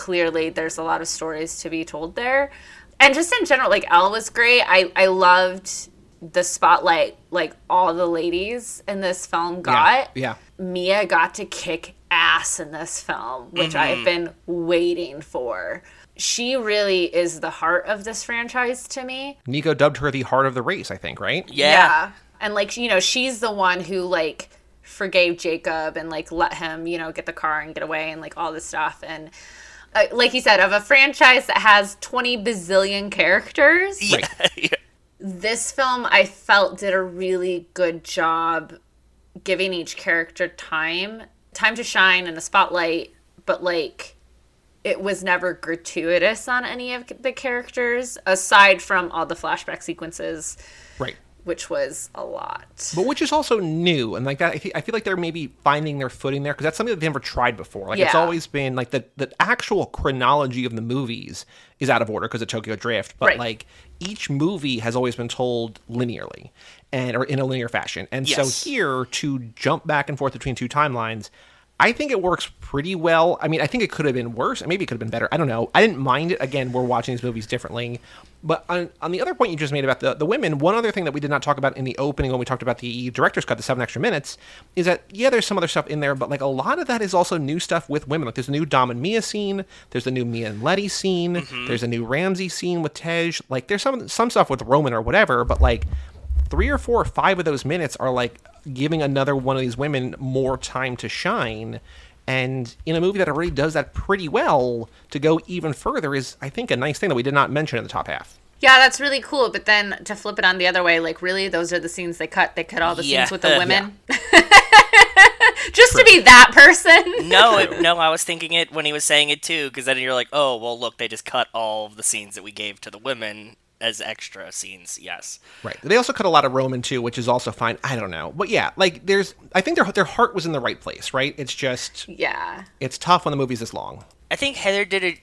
Clearly, there's a lot of stories to be told there, and just in general, like Elle was great. I I loved the spotlight like all the ladies in this film got. yeah. Mia got to kick ass in this film, which I've mm-hmm. been waiting for. She really is the heart of this franchise to me. Nico dubbed her the heart of the race. I think, right? Yeah. And like, you know, she's the one who like forgave Jacob and like let him, you know, get the car and get away and like all this stuff. And uh, like you said, of a franchise that has 20 bazillion characters. Yeah. *laughs* yeah. This film, I felt, did a really good job giving each character time, time to shine in the spotlight, but like it was never gratuitous on any of the characters aside from all the flashback sequences Right. Which was a lot But which is also new, and like that, I, fe- I feel like they're maybe finding their footing there because that's something that they've never tried before. Like it's always been like the the actual chronology of the movies is out of order because of Tokyo Drift, but Right. like each movie has always been told linearly and or in a linear fashion. And Yes. so here to jump back and forth between two timelines, I think it works pretty well. I mean, I think it could have been worse, and maybe it could have been better. I don't know. I didn't mind it. Again, we're watching these movies differently. But on, on the other point you just made about the, the women, one other thing that we did not talk about in the opening when we talked about the director's cut, the seven extra minutes, is that, yeah, there's some other stuff in there, but like a lot of that is also new stuff with women. Like there's a new Dom and Mia scene, there's a new Mia and Letty scene, mm-hmm. there's a new Ramsey scene with Tej. Like there's some some stuff with Roman or whatever, but like three or four or five of those minutes are like giving another one of these women more time to shine. And in a movie that already does that pretty well, to go even further is, I think, a nice thing that we did not mention in the top half. yeah that's really cool but then to flip it on the other way like really those are the scenes they cut they cut all the Yeah. scenes with the *laughs* women *laughs* just to be that person *laughs* No, it, no, I was thinking it when he was saying it too, because then you're like, oh, well, look, they just cut all of the scenes that we gave to the women as extra scenes. Yes. Right. They also cut a lot of Roman too, which is also fine. I don't know, but yeah, like there's, I think their their heart was in the right place, right? It's just, yeah it's tough when the movie's this long. I think Heather did a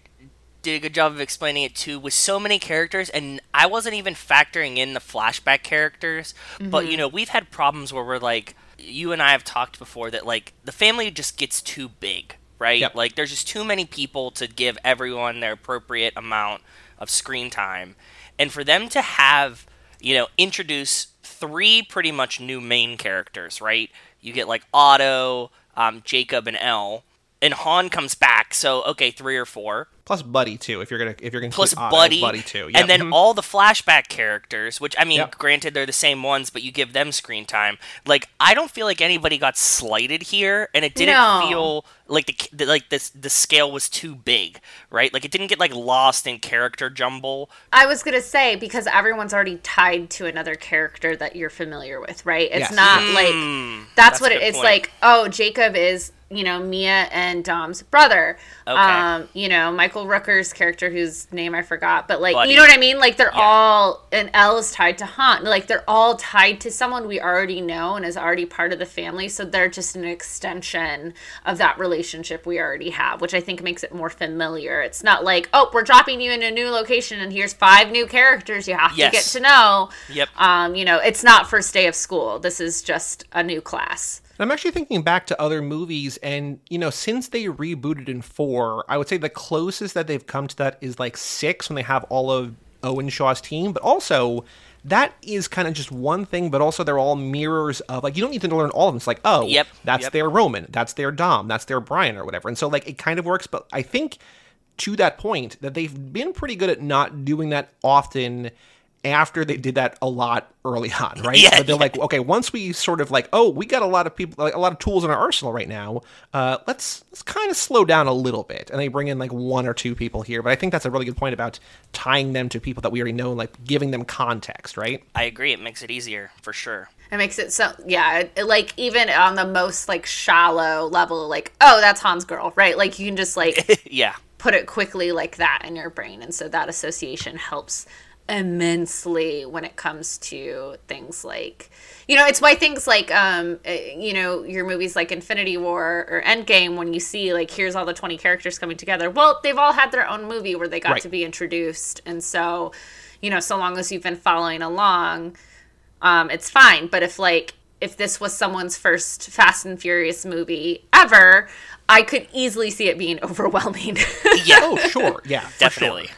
did a good job of explaining it too with so many characters and I wasn't even factoring in the flashback characters but you mm-hmm. know we've had problems where we're like you and I have talked before that like the family just gets too big right Yep. like there's just too many people to give everyone their appropriate amount of screen time and for them to have you know introduce three pretty much new main characters right? You get like Otto um, Jacob and Elle and Han comes back so okay three or four Plus Buddy too, if you're gonna if you're gonna plus include Otto, Buddy, Buddy too, Yep. and then Mhm. all the flashback characters, which I mean, Yep. granted they're the same ones, but you give them screen time. Like I don't feel like anybody got slighted here, and it didn't No. feel like the, the like this the scale was too big, right? Like it didn't get like lost in character jumble. I was gonna say because everyone's already tied to another character that you're familiar with, right? It's Yes. not like Mm, that's, what it, it's point. like. Oh, Jacob is you know Mia and Dom's brother. Okay. Um, you know Michael Rooker's character, whose name I forgot, but like Buddy. you know what I mean. Like they're Yeah. all and Elle is tied to Han. Like they're all tied to someone we already know and is already part of the family. So they're just an extension of that relationship we already have, which I think makes it more familiar. It's not like oh we're dropping you in a new location and here's five new characters you have Yes. to get to know. Yep. Um, you know, it's not first day of school. This is just a new class. I'm actually thinking back to other movies, and you know, since they rebooted in four, I would say the closest that they've come to that is like six when they have all of Owen Shaw's team. But also, that is kind of just one thing, but also they're all mirrors of like you don't need to learn all of them. It's like, oh, Yep, that's yep. their Roman, that's their Dom, that's their Brian or whatever. And so like it kind of works, but I think to that point that they've been pretty good at not doing that often after they did that a lot early on, *laughs* right? Yeah, But they're like, okay, once we sort of like, oh, we got a lot of people, like a lot of tools in our arsenal right now. Uh, let's let's kind of slow down a little bit, and they bring in like one or two people here. But I think that's a really good point about tying them to people that we already know, and like giving them context, right? I agree. It makes it easier for sure. It makes it so yeah, it, like even on the most like shallow level, like oh that's Han's girl, right? Like you can just like *laughs* yeah. put it quickly like that in your brain, and so that association helps immensely when it comes to things like you know it's why things like um uh, you know your movies like infinity war or endgame when you see like here's all the 20 characters coming together well they've all had their own movie where they got Right. to be introduced and so you know so long as you've been following along um, it's fine. But if like if this was someone's first Fast and Furious movie ever, I could easily see it being *laughs* overwhelming. Yeah. Oh, sure, yeah, *laughs* Definitely. Sure.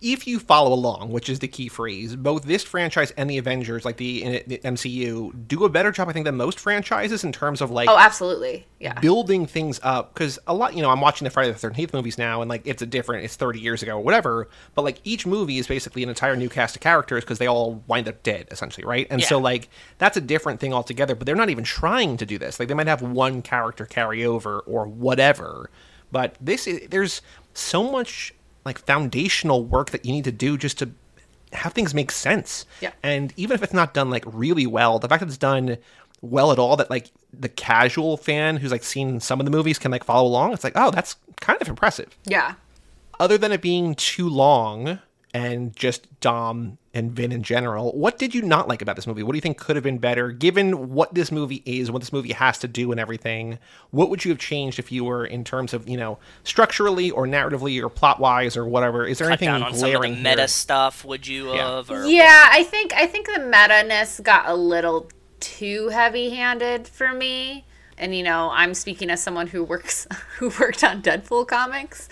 Yeah. if you follow along, which is the key phrase, both this franchise and the Avengers, like the, the MCU, do a better job, I think, than most franchises in terms of like oh, absolutely. Yeah. building things up. Because a lot, you know, I'm watching the Friday the Thirteenth movies now, and like it's a different, it's 30 years ago or whatever. But like each movie is basically an entire new cast of characters because they all wind up dead essentially, right? And so like that's a different thing altogether. But they're not even trying to do this. Like they might have one character carry over or whatever. But this is, there's so much like foundational work that you need to do just to have things make sense. Yeah. And even if it's not done like really well, the fact that it's done well at all that like the casual fan who's like seen some of the movies can like follow along, it's like, oh, that's kind of impressive. Yeah. Other than it being too long and just Dom and Vin in general, what did you not like about this movie? What do you think could have been better given what this movie is, what this movie has to do and everything? What would you have changed if you were in terms of, you know, structurally or narratively or plot wise or whatever? Is there Cut anything down on some of the glaring meta here? stuff, would you Yeah. have? Or Yeah, I think I think the meta ness got a little too heavy handed for me. And you know, I'm speaking as someone who works *laughs* who worked on Deadpool comics,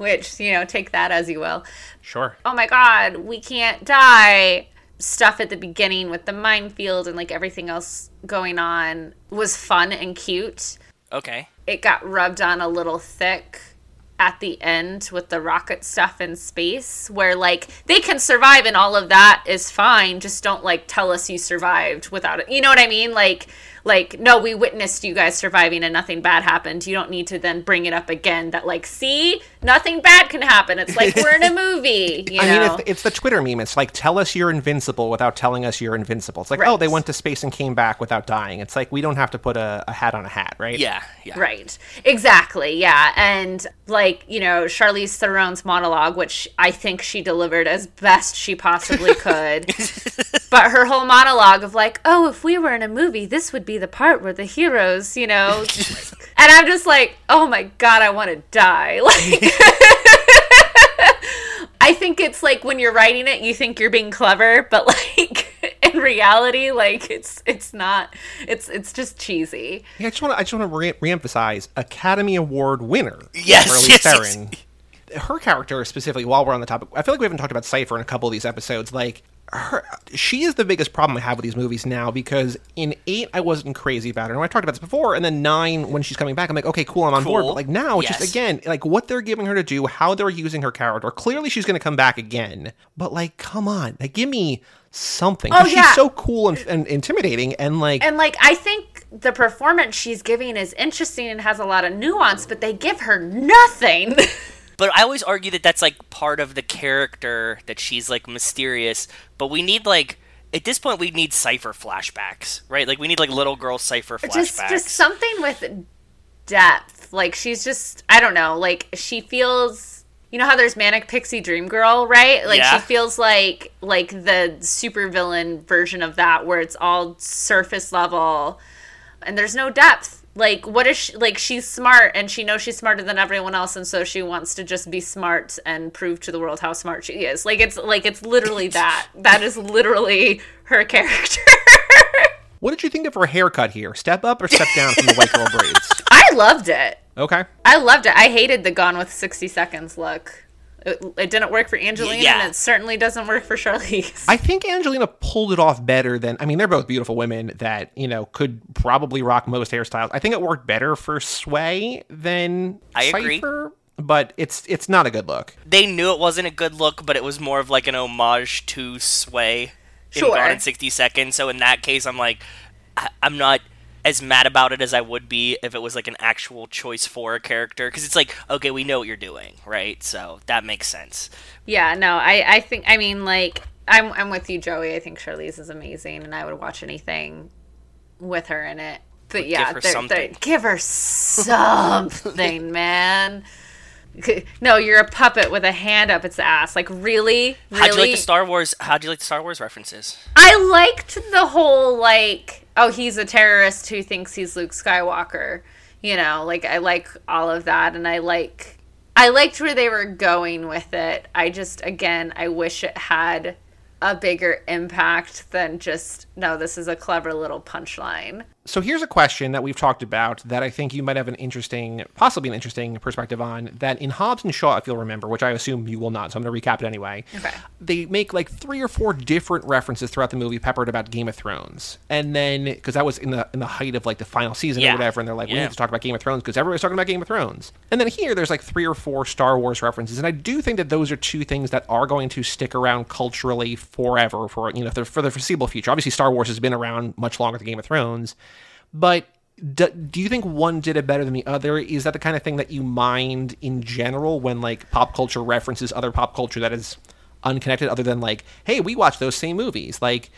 which, you know, take that as you will. Sure. Oh my god, we can't die. Stuff at the beginning with the minefield and like everything else going on was fun and cute. Okay. It got rubbed on a little thick at the end with the rocket stuff in space where like they can survive and all of that is fine just don't like tell us you survived without it you know what i mean like like no we witnessed you guys surviving and nothing bad happened you don't need to then bring it up again that like see nothing bad can happen it's like we're in a *laughs* movie you I know mean, it's, it's the Twitter meme. It's like, tell us you're invincible without telling us you're invincible. It's like, Right. oh, they went to space and came back without dying. It's like, we don't have to put a, a hat on a hat, right? Yeah. Yeah. Right. Exactly. Yeah. And like, you know, Charlize Theron's monologue, which I think she delivered as best she possibly *laughs* could. but her whole monologue of like, oh, if we were in a movie, this would be the part where the heroes, you know. *laughs* and I'm just like, oh my God, I want to die. Like, *laughs* I think it's like when you're writing it, you think you're being clever, but *laughs* like in reality, like it's it's not. It's it's just cheesy. Yeah, I just want to I just want to re- reemphasize Academy Award winner. Yes, Charlize yes, yes. Her character specifically. While we're on the topic, I feel like we haven't talked about Cipher in a couple of these episodes. Like her, she is the biggest problem I have with these movies now because in eight I wasn't crazy about her. And I talked about this before, and then nine when she's coming back, I'm like, okay, cool, I'm on board. But like now, it's Yes. just again like what they're giving her to do, how they're using her character. Clearly, she's going to come back again, but like, come on, like give me something. Oh, yeah. she's so cool and, and intimidating, and like And like I think the performance she's giving is interesting and has a lot of nuance, but they give her nothing. *laughs* But I always argue that that's like part of the character that she's like mysterious. But we need like at this point we need cipher flashbacks, right? Like we need like little girl cipher flashbacks. just just something with depth. Like she's just I don't know, like she feels you know how there's manic pixie dream girl, right? Like Yeah. she feels like like the supervillain version of that where it's all surface level and there's no depth. Like what is she like she's smart and she knows she's smarter than everyone else and so she wants to just be smart and prove to the world how smart she is. Like it's like it's literally *laughs* that. that is literally her character. *laughs* What did you think of her haircut here? Step up or step down from the white girl braids? *laughs* I loved it. Okay. I loved it. I hated the Gone with 60 Seconds look. It, it didn't work for Angelina, yeah. and it certainly doesn't work for Charlize. I think Angelina pulled it off better than I mean, they're both beautiful women that, you know, could probably rock most hairstyles. I think it worked better for Sway than I agree. But it's it's not a good look. they knew it wasn't a good look, but it was more of like an homage to Sway in Sure. Gone in 60 Seconds. So in that case, I'm like, I- I'm not as mad about it as I would be if it was like an actual choice for a character. Because it's like, okay, we know what you're doing, right? So that makes sense. yeah, no, I, I think, I mean, like, I'm, I'm with you, Joey. I think Charlize is amazing, and I would watch anything with her in it. But yeah, give her they're- they're- something. give her something, *laughs* man. No, you're a puppet with a hand up its ass. Like, really? Really? How'd you like the Star Wars? How'd you like the Star Wars references? I liked the whole like, oh, he's a terrorist who thinks he's Luke Skywalker. You know, like I like all of that, and I like, I liked where they were going with it. I just, again, I wish it had a bigger impact than just no. This is a clever little punchline. So here's a question that we've talked about that I think you might have an interesting, possibly an interesting perspective on. That in Hobbs and Shaw, if you'll remember, which I assume you will not, so I'm going to recap it anyway. Okay. They make like three or four different references throughout the movie, peppered about Game of Thrones, and then because that was in the in the height of like the final season Yeah. or whatever, and they're like, we need to talk about Game of Thrones because everybody's talking about Game of Thrones. And then here, there's like three or four Star Wars references, and I do think that those are two things that are going to stick around culturally forever for you know for the foreseeable future. Obviously, Star Wars has been around much longer than Game of Thrones. But do, do you think one did it better than the other? Is that the kind of thing that you mind in general when like pop culture references other pop culture that is unconnected, other than like, hey, we watch those same movies? Like,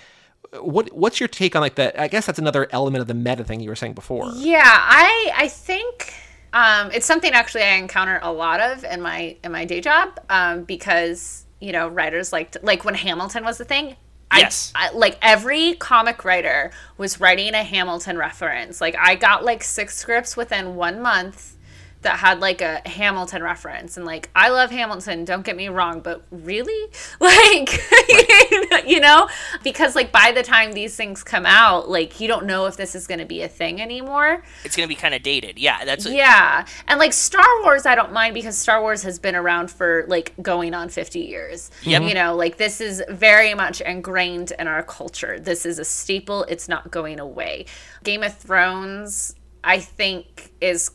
what what's your take on like that? I guess that's another element of the meta thing you were saying before. Yeah, I I think um, it's something actually I encounter a lot of in my in my day job um, because you know writers like like when Hamilton was the thing. I- Yes. I, like every comic writer was writing a Hamilton reference. Like I got like six scripts within one month that had like a Hamilton reference, and like I love Hamilton. Don't get me wrong, but really, *laughs* like *laughs* you know, because like by the time these things come out, like you don't know if this is going to be a thing anymore. It's gonna be kind of dated. Yeah, that's Yeah. And like Star Wars, I don't mind because Star Wars has been around for like going on 50 years. Yep. You know, like this is very much ingrained in our culture. This is a staple, it's not going away. Game of Thrones, I think, is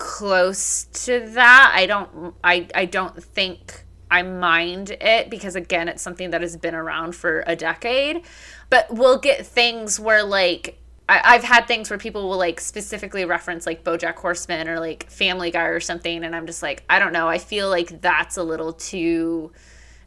close to that. I don't I I don't think I mind it because again it's something that has been around for a decade. But we'll get things where like I, I've had things where people will like specifically reference like BoJack Horseman or like Family Guy or something, and I'm just like, I don't know. I feel like that's a little too.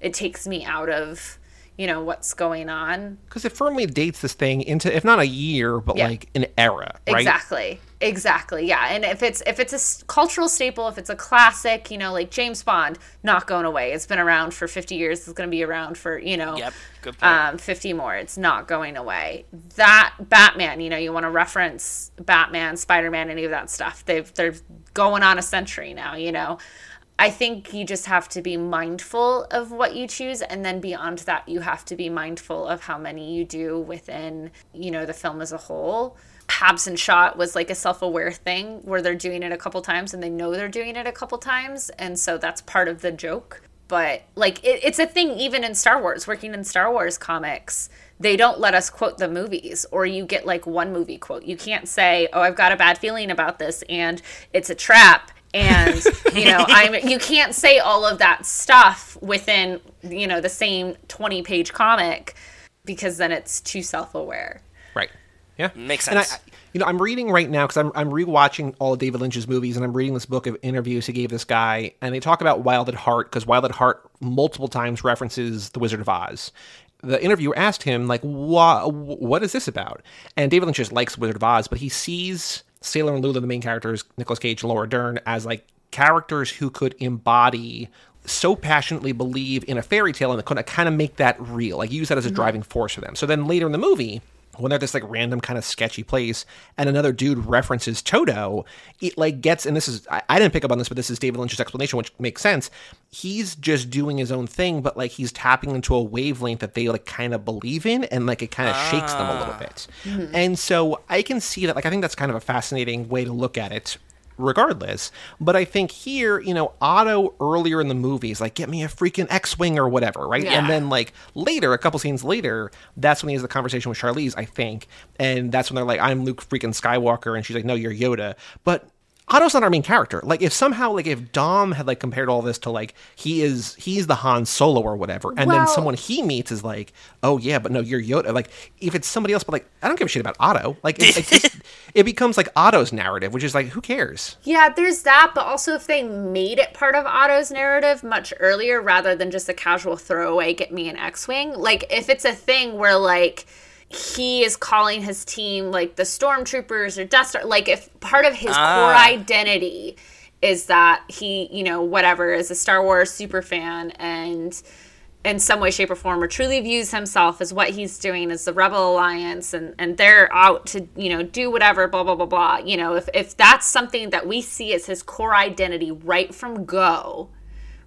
It takes me out of you know what's going on. Because it firmly dates this thing into, if not a year, but Yeah. like an era, right? Exactly. Exactly. Yeah. And if it's if it's a cultural staple, if it's a classic, you know, like James Bond, not going away. It's been around for 50 years. It's going to be around for, you know, Yep, good point. um 50 more. It's not going away. That Batman, you know, you want to reference Batman, Spider-Man, any of that stuff. They've they're going on a century now, you know. I think you just have to be mindful of what you choose and then beyond that you have to be mindful of how many you do within, you know, the film as a whole. Hobbs and Shaw was like a self-aware thing where they're doing it a couple times and they know they're doing it a couple times and so that's part of the joke. But like it, it's a thing even in Star Wars, working in Star Wars comics, they don't let us quote the movies or you get like one movie quote. You can't say, "Oh, I've got a bad feeling about this and it's a trap." and *laughs* you know i'm you can't say all of that stuff within you know the same 20 page comic because then it's too self-aware. Yeah. Makes sense. And I. You know, I'm reading right now because I'm I'm rewatching all of David Lynch's movies, and I'm reading this book of interviews he gave this guy, and they talk about Wild at Heart because Wild at Heart multiple times references The Wizard of Oz. The interviewer asked him like, "What what is this about?" And David Lynch just likes Wizard of Oz, but he sees Sailor and Lula, the main characters, Nicolas Cage and Laura Dern, as like characters who could embody so passionately believe in a fairy tale and could kind of make that real, like use that as a mm-hmm. driving force for them. So then later in the movie, when they're at this like random kind of sketchy place and another dude references Toto, it like gets and this is I, I didn't pick up on this, but this is David Lynch's explanation, which makes sense. He's just doing his own thing, but like he's tapping into a wavelength that they like kind of believe in and like it kind of shakes them a little ah. bit. Mm-hmm. And so I can see that like I think that's kind of a fascinating way to look at it regardless. But I think here, you know, Otto earlier in the movie is like, get me a freaking X Wing or whatever, right? Yeah. And then, like, later, a couple scenes later, that's when he has the conversation with Charlize, I think. And that's when they're like, I'm Luke freaking Skywalker. And she's like, no, you're Yoda. But Otto's not our main character. Like, if somehow, like, if Dom had, like, compared all this to, like, he is, he's the Han Solo or whatever, and then someone he meets is like, oh, yeah, but no, you're Yoda. Like, if it's somebody else, but, like, I don't give a shit about Otto. Like, it, it, just, it becomes, like, Otto's narrative, which is like, who cares? yeah there's that but also if they made it part of otto's narrative much earlier rather than just a casual throwaway get me an x-wing like if it's a thing where like he is calling his team like the stormtroopers or Star. Like if part of his ah. core identity is that he, you know, whatever, is a Star Wars super fan and in some way, shape, or form, or truly views himself as what he's doing as the Rebel Alliance, and and they're out to you know do whatever, blah blah blah blah. You know, if if that's something that we see as his core identity right from go,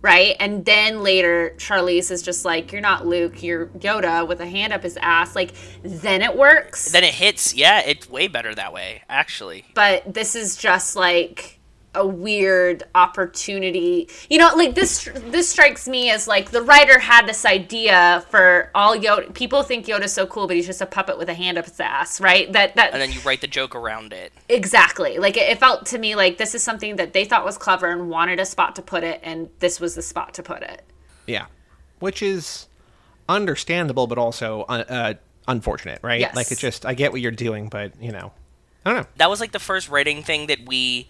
right, and then later Charlize is just like, you're not Luke, you're Yoda with a hand up his ass, like then it works. Then it hits. Yeah, it's way better that way, actually. but this is just like a weird opportunity. You know, like this this strikes me as like the writer had this idea for all Yoda people think Yoda's so cool, but he's just a puppet with a hand up his ass, right? That that And then you write the joke around it. exactly. Like it, it felt to me like this is something that they thought was clever and wanted a spot to put it and this was the spot to put it. Yeah, which is understandable, but also uh, uh, unfortunate, right? Yes. Like it's just I get what you're doing, but you know, I don't know. that was like the first writing thing that we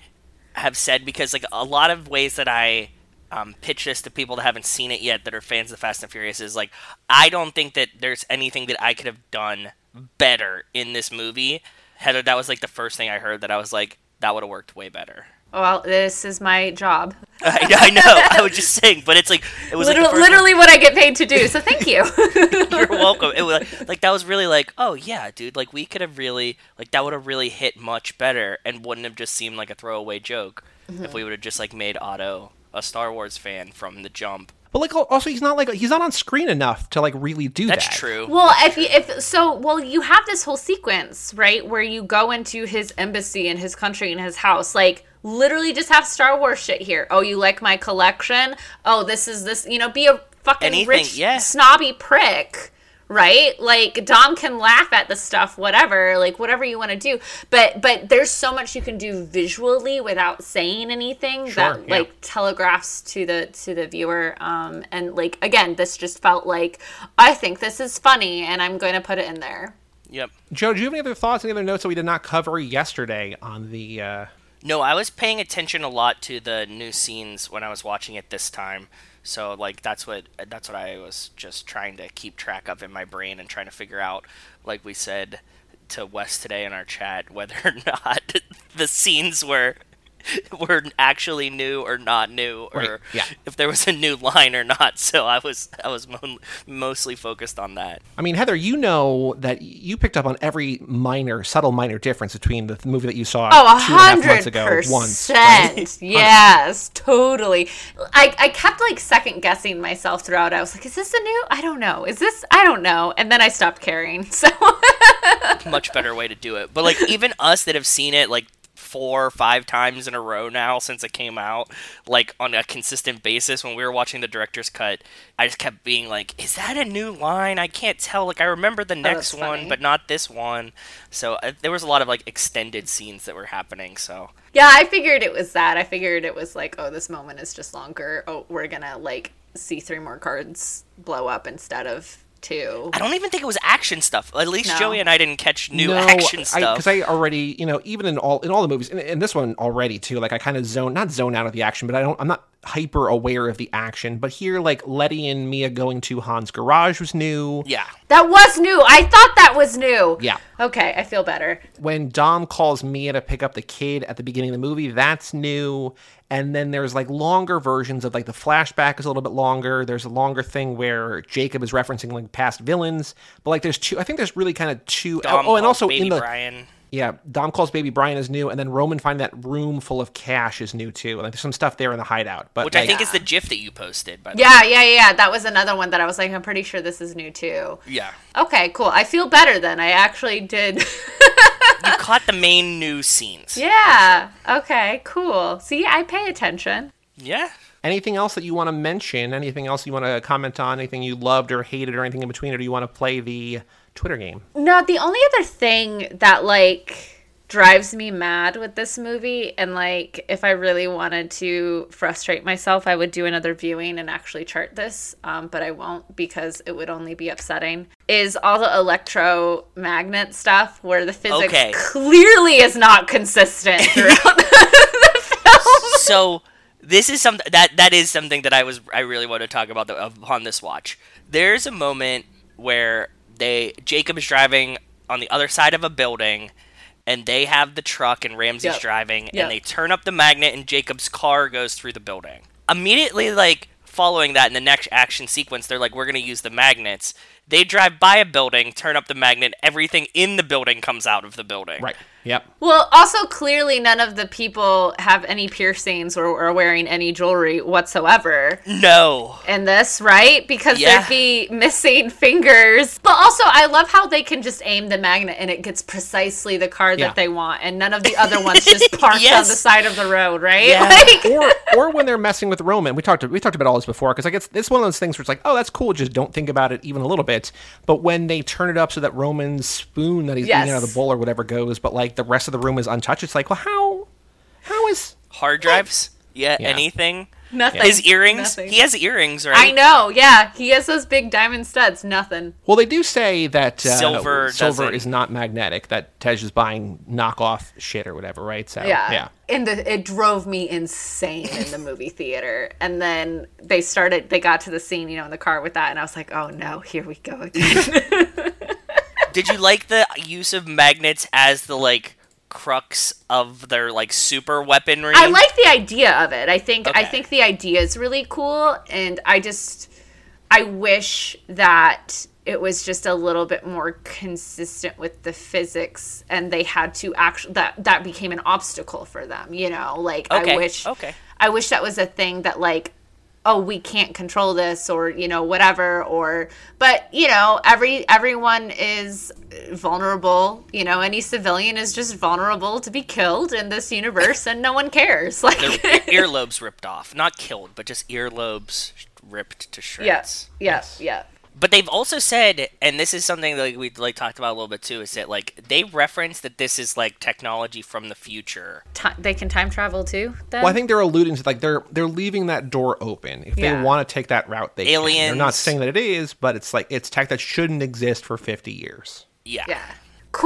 have said because like a lot of ways that I um, pitch this to people that haven't seen it yet that are fans of Fast and Furious is like I don't think that there's anything that I could have done better in this movie. Heather, that was like the first thing I heard that I was like that would have worked way better. Well, this is my job. *laughs* I, I know. I was just saying, but it's like it was Literally, first literally what I get paid to do. So thank you. *laughs* You're welcome. It was like, *laughs* like that was really like, oh yeah, dude. Like we could have really like that would have really hit much better and wouldn't have just seemed like a throwaway joke if we mm-hmm. would have just like made Otto a Star Wars fan from the jump. But like also he's not like he's not on screen enough to like really do That's that. true. Well, if you, if so, well, you have this whole sequence, right, where you go into his embassy and his country and his house, like literally just have Star Wars shit here. Oh, you like my collection? Oh, this is this, you know, be a fucking Anything, rich, yeah. snobby prick. Right? Like Dom can laugh at the stuff, whatever, like whatever you want to do. But but there's so much you can do visually without saying anything that yeah. like telegraphs to the to the viewer um and like again this just felt like i think this is funny and i'm going to put it in there Yep. Joe, do you have any other thoughts, any other notes that we did not cover yesterday on the uh No, I was paying attention a lot to the new scenes when I was watching it this time. So like that's what that's what I was just trying to keep track of in my brain and trying to figure out like we said to Wes today in our chat *laughs* whether or not *laughs* the scenes were *laughs* were actually new or not new or Right, yeah. if there was a new line or not. *laughs* So I was I was mo- mostly focused on that. I mean, Heather, you know that you picked up on every minor, subtle minor difference between the movie that you saw oh a two and a half months hundred ago once. right? *laughs* percent yes totally I, I kept like second guessing myself throughout i was like is this a new i don't know is this i don't know and then i stopped caring so much better way to do it. But like even us that have seen it like four or five times in a row now since it came out, like on a consistent basis when we were watching the director's cut, I just kept being like, "Is that a new line? I can't tell. Like I remember the next Oh, one, funny. but not this one." So uh, there was a lot of like extended scenes that were happening. So Yeah, I figured it was that. I figured it was like, oh, this moment is just longer. Oh, we're gonna like see three more cards blow up instead of two. I don't even think it was action stuff. At least No. Joey and I didn't catch new no, action stuff. Because I, already, you know, even in all in all the movies, in, in this one already too, like I kind of zone, not zone out of the action, but I don't, I'm not hyper aware of the action. But here, like Letty and Mia going to Han's garage was new. yeah. That was new. I thought that was new. Yeah. Okay, I feel better. when Dom calls Mia to pick up the kid at the beginning of the movie, that's new. And then there's like longer versions of like the flashback is a little bit longer. There's a longer thing where Jacob is referencing like past villains. But like there's two I think there's really kind of two Dom oh, and also Baby in the Brian. Yeah, Dom calls baby Brian is new, and then Roman find that room full of cash is new too. Like there's some stuff there in the hideout. But Which I like, think is the GIF that you posted. By the Yeah, yeah, yeah. That was another one that I was like, I'm pretty sure this is new too. yeah. Okay, cool. I feel better then. I actually did. *laughs* You caught the main new scenes. yeah. Okay, cool. See, I pay attention. Yeah. anything else that you want to mention? Anything else you want to comment on? Anything you loved or hated or anything in between? Or do you want to play the Twitter game? No, the only other thing that like drives me mad with this movie and like if I really wanted to frustrate myself, I would do another viewing and actually chart this, um, but I won't because it would only be upsetting. Is all the electromagnet stuff where the physics Okay. clearly is not consistent *laughs* throughout the film. so this is something that that is something that I was I really want to talk about the, upon this watch. There's a moment where they Jacob is driving on the other side of a building, and they have the truck and Ramsey's Yep. driving, Yep. and they turn up the magnet, and Jacob's car goes through the building. Immediately, like following that in the next action sequence, they're like, "We're gonna use the magnets." They drive by a building, turn up the magnet, everything in the building comes out of the building. Right. Yep. Well, also clearly none of the people have any piercings or are wearing any jewelry whatsoever. No. in this, right? Because Yeah. there'd be missing *laughs* fingers. But also, I love how they can just aim the magnet and it gets precisely the car Yeah. that they want, and none of the other ones just *laughs* parked on the side of the road, right? Yeah. *laughs* Like, or or when they're messing with Roman. We talked we talked about all this before because I guess it's one of those things where it's like, oh, that's cool. Just don't think about it even a little bit. But when they turn it up so that Roman's spoon that he's eating out of the bowl or whatever goes, but like the rest of the room is untouched, it's like, well, how how is hard drives yeah, Yeah. anything Nothing. His earrings. Nothing. He has earrings, right? I know. Yeah, he has those big diamond studs. Nothing. Well, they do say that uh, Silver silver doesn't- is not magnetic. That Tej is buying knockoff shit or whatever, right? So Yeah. yeah. And the, it drove me insane in the movie theater. And then they started, they got to the scene, you know, in the car with that. And I was like, oh no, here we go again. *laughs* Did you like the use of magnets as the like crux of their like super weaponry? I like the idea of it. I think I think the idea is really cool, and I just I wish that it was just a little bit more consistent with the physics, and they had to actually that that became an obstacle for them. You know, like Okay, I wish okay. I wish that was a thing that like oh we can't control this or you know whatever or but you know every everyone is vulnerable you know any civilian is just vulnerable to be killed in this universe and no one cares *laughs* like Their earlobes ripped off, not killed, but just earlobes ripped to shreds. yes yes yeah But they've also said, and this is something that we like talked about a little bit too, is that like they reference that this is like technology from the future. Ti they can time travel too then Well, I think they're alluding to like they're they're leaving that door open. If Yeah. they want to take that route, they can. They're not saying that it is, but it's like it's tech that shouldn't exist for 50 years. Yeah. yeah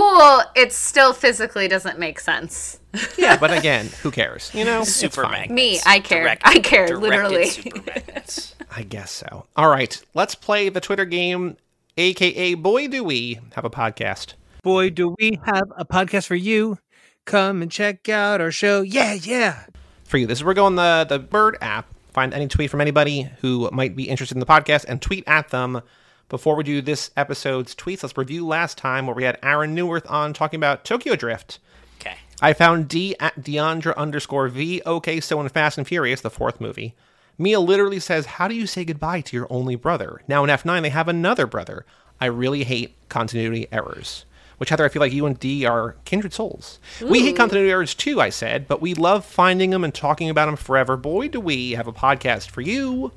cool it still physically doesn't make sense Yeah, but again, who cares? You know, It's Super magnets. Me, I care. Direct- I care, literally. super magnets. *laughs* I guess so. All right, let's play the Twitter game, aka Boy Do We Have a Podcast. Boy, do we have a podcast for you. Come and check out our show. Yeah, yeah. For you, this is where we're going the the Bird app. Find any tweet from anybody who might be interested in the podcast and tweet at them. Before we do this episode's tweets, let's review last time where we had Aaron Neuwirth on talking about Tokyo Drift. Okay. I found D at Deandra underscore V. Okay, so in Fast and Furious, the fourth movie, Mia literally says, How do you say goodbye to your only brother? Now in F9, they have another brother. I really hate continuity errors. Which, Heather, I feel like you and D are kindred souls. We hate continuity errors too, I said, but we love finding them and talking about them forever. Boy, do we have a podcast for you.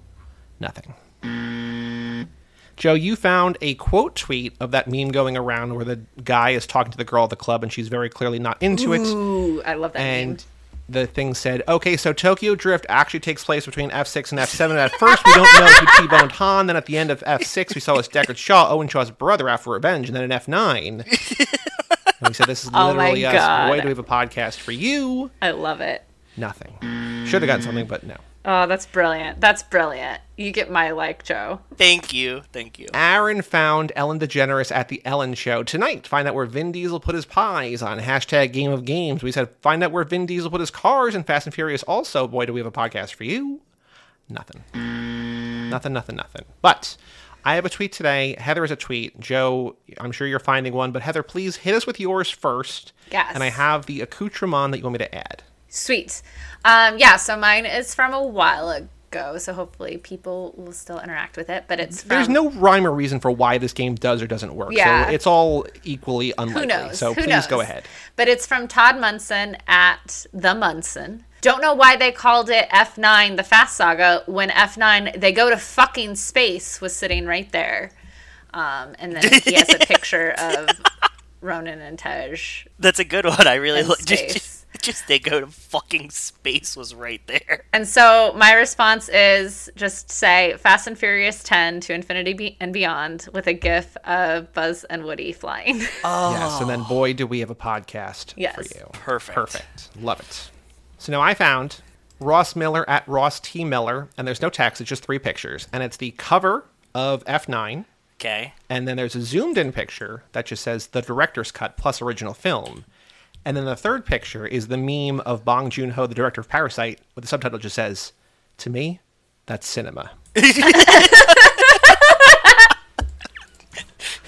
Nothing. Joe, you found a quote tweet of that meme going around where the guy is talking to the girl at the club and she's very clearly not into it. Ooh, I love that And name. the thing said, okay, so Tokyo Drift actually takes place between F6 and F7. At first, we don't know who T-boned Han. Then at the end of F6, we saw his Deckard Shaw, Owen Shaw's brother, out for revenge. And then in F9, *laughs* and we said, this is Oh literally us. God. Boy, do we have a podcast for you. I love it. Nothing. Should have gotten something, but no. Oh, that's brilliant. That's brilliant. You get my like, Joe. Thank you. Thank you. Aaron found Ellen DeGeneres at the Ellen Show tonight. Find out where Vin Diesel put his pies on hashtag Game of Games. We said find out where Vin Diesel put his cars in Fast and Furious. Also, boy, do we have a podcast for you? Nothing. Nothing. Nothing. Nothing. But I have a tweet today. Heather has a tweet. Joe, I'm sure you're finding one, but Heather, please hit us with yours first. Yes. And I have the accoutrement that you want me to add. Sweet. Um, yeah, so mine is from a while ago, so hopefully people will still interact with it. But it's from There's no rhyme or reason for why this game does or doesn't work. Yeah. So it's all equally unlikely. Who knows? So Who please go ahead. But it's from Todd Munson at the Munson. Don't know why they called it F9 the Fast Saga when F9 they go to fucking space was sitting right there. Um, and then he has a *laughs* picture of Roman and Tej. That's a good one. I really And like *laughs* just, space. just just they go to fucking space was right there. And so my response is just say Fast and Furious 10 to Infinity Be- and Beyond with a gif of Buzz and Woody flying. Oh. *laughs* Yes, and then boy, do we have a podcast Yes. for you. Perfect. Perfect. Love it. So now I found Ross Miller at Ross T. Miller, and there's no text, it's just three pictures. And it's the cover of F9, Okay. and then there's a zoomed in picture that just says the director's cut plus original film. And then the third picture is the meme of Bong Joon Ho, the director of Parasite, with the subtitle just says, To me, that's cinema.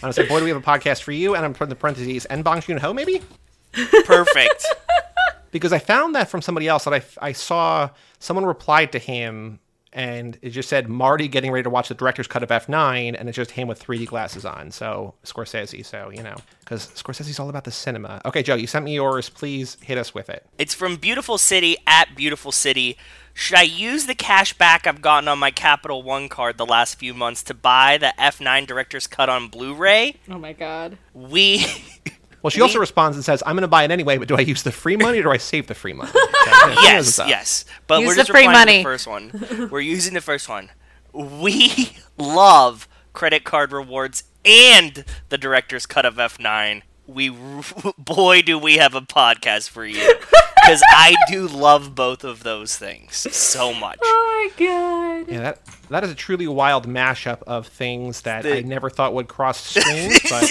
I was like, boy, do we have a podcast for you? And I'm putting the parentheses, and Bong Joon Ho, maybe? Perfect. *laughs* because I found that from somebody else that I, I saw someone replied to him and it just said Marty getting ready to watch the director's cut of F9 and it's just him with 3D glasses on. So Scorsese, so you know, because Scorsese's all about the cinema. Okay, Joe, you sent me yours. Please hit us with it. It's from Beautiful City at Beautiful City. Should I use the cash back I've gotten on my Capital One card the last few months to buy the F9 Director's Cut on Blu-ray? oh my god. We Well, she also We- responds and says, "I'm going to buy it anyway, but do I use the free money or do I save the free money?" Okay, *laughs* yeah, she knows yes, yes. But Use we're the just free replying to money. the first one. *laughs* we're using the first one. We *laughs* love credit card rewards and the director's cut of F9. We boy do we have a podcast for you because I do love both of those things so much. Oh my god. Yeah, that that is a truly wild mashup of things that The- I never thought would cross screens, but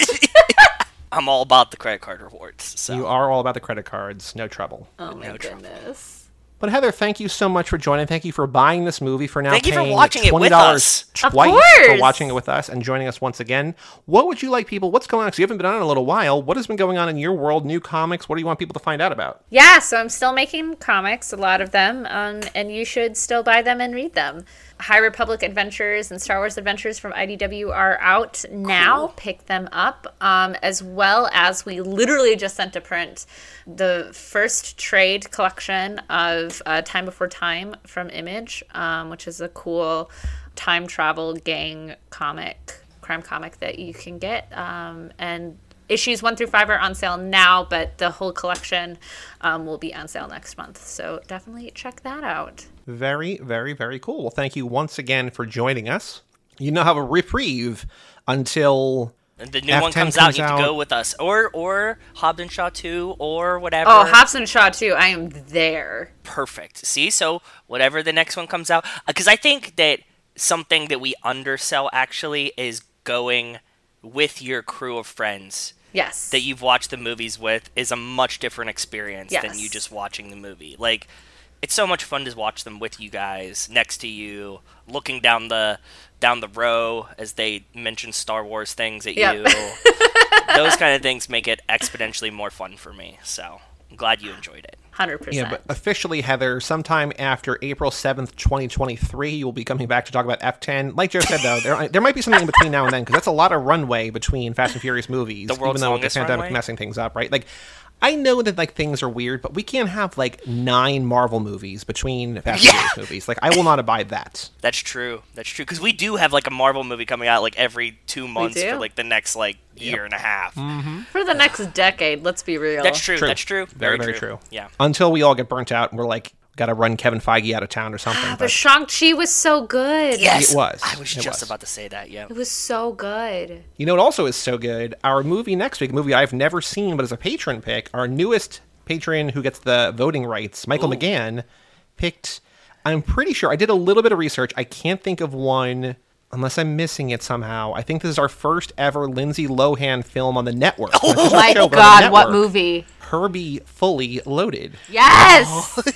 I'm all about the credit card rewards. So you are all about the credit cards. No trouble. Oh my No trouble. goodness. But Heather, thank you so much for joining. Thank you for buying this movie for now. Thank you for paying watching it with $20 us. Of Twice for watching it with us and joining us once again. What would you like people? What's going on? Because you haven't been on in a little while. What has been going on in your world? New comics? What do you want people to find out about? Yeah, so I'm still making comics, a lot of them, um, and you should still buy them and read them. High Republic Adventures and Star Wars Adventures from IDW are out now. Pick them up, um, as well as we literally just sent to print the first trade collection of uh, Time Before Time from Image, um, which is a cool time travel gang comic, crime comic that you can get. Um, and issues one through five are on sale now, but the whole collection um, will be on sale next month. So definitely check that out. Very, very, very cool. Well, thank you once again for joining us. You now have a reprieve until And the new F10 one comes out. comes You have to go with us, or or Hobbs and Shaw two, or whatever. Oh, Hobbs and Shaw too. I am there. perfect. See, so whatever the next one comes out, uh, because I think that something that we undersell actually is going with your crew of friends Yes. that you've watched the movies with is a much different experience than you just watching the movie. Like, it's so much fun to watch them with you guys next to you, looking down the down the row as they mention Star Wars things at Yep. you. *laughs* Those kind of things make it exponentially more fun for me. So I'm glad you enjoyed it. Hundred percent. Yeah, but officially, Heather, sometime after April 7th, 2023, you will be coming back to talk about F10. Like Joe said, though, there, there might be something in between now and then, because that's a lot of runway between Fast and Furious movies, The even though with the pandemic runway? messing things up, right? Like, I know that like things are weird, but we can't have like nine Marvel movies between Fast and Yeah. Furious movies. Like, I will not abide that. *laughs* That's true. That's true. Because we do have like a Marvel movie coming out like every two months for like the next like year and a half. Mm-hmm. For the next decade, let's be real. That's true. True. That's true. Very, very true. Yeah. Until we all get burnt out and we're like, got to run Kevin Feige out of town or something. Ah, but but Shang Chi was so good. Yes, It was. I was It just was. about to say that. Yeah. It was so good. You know what also is so good? Our movie next week, a movie I've never seen, but as a patron pick, our newest patron who gets the voting rights, Michael McGann, picked. I'm pretty sure I did a little bit of research. I can't think of one unless I'm missing it somehow. I think this is our first ever Lindsay Lohan film on the network. Oh my show, but on god, what movie? Herbie Fully Loaded. Yes. Oh. *laughs*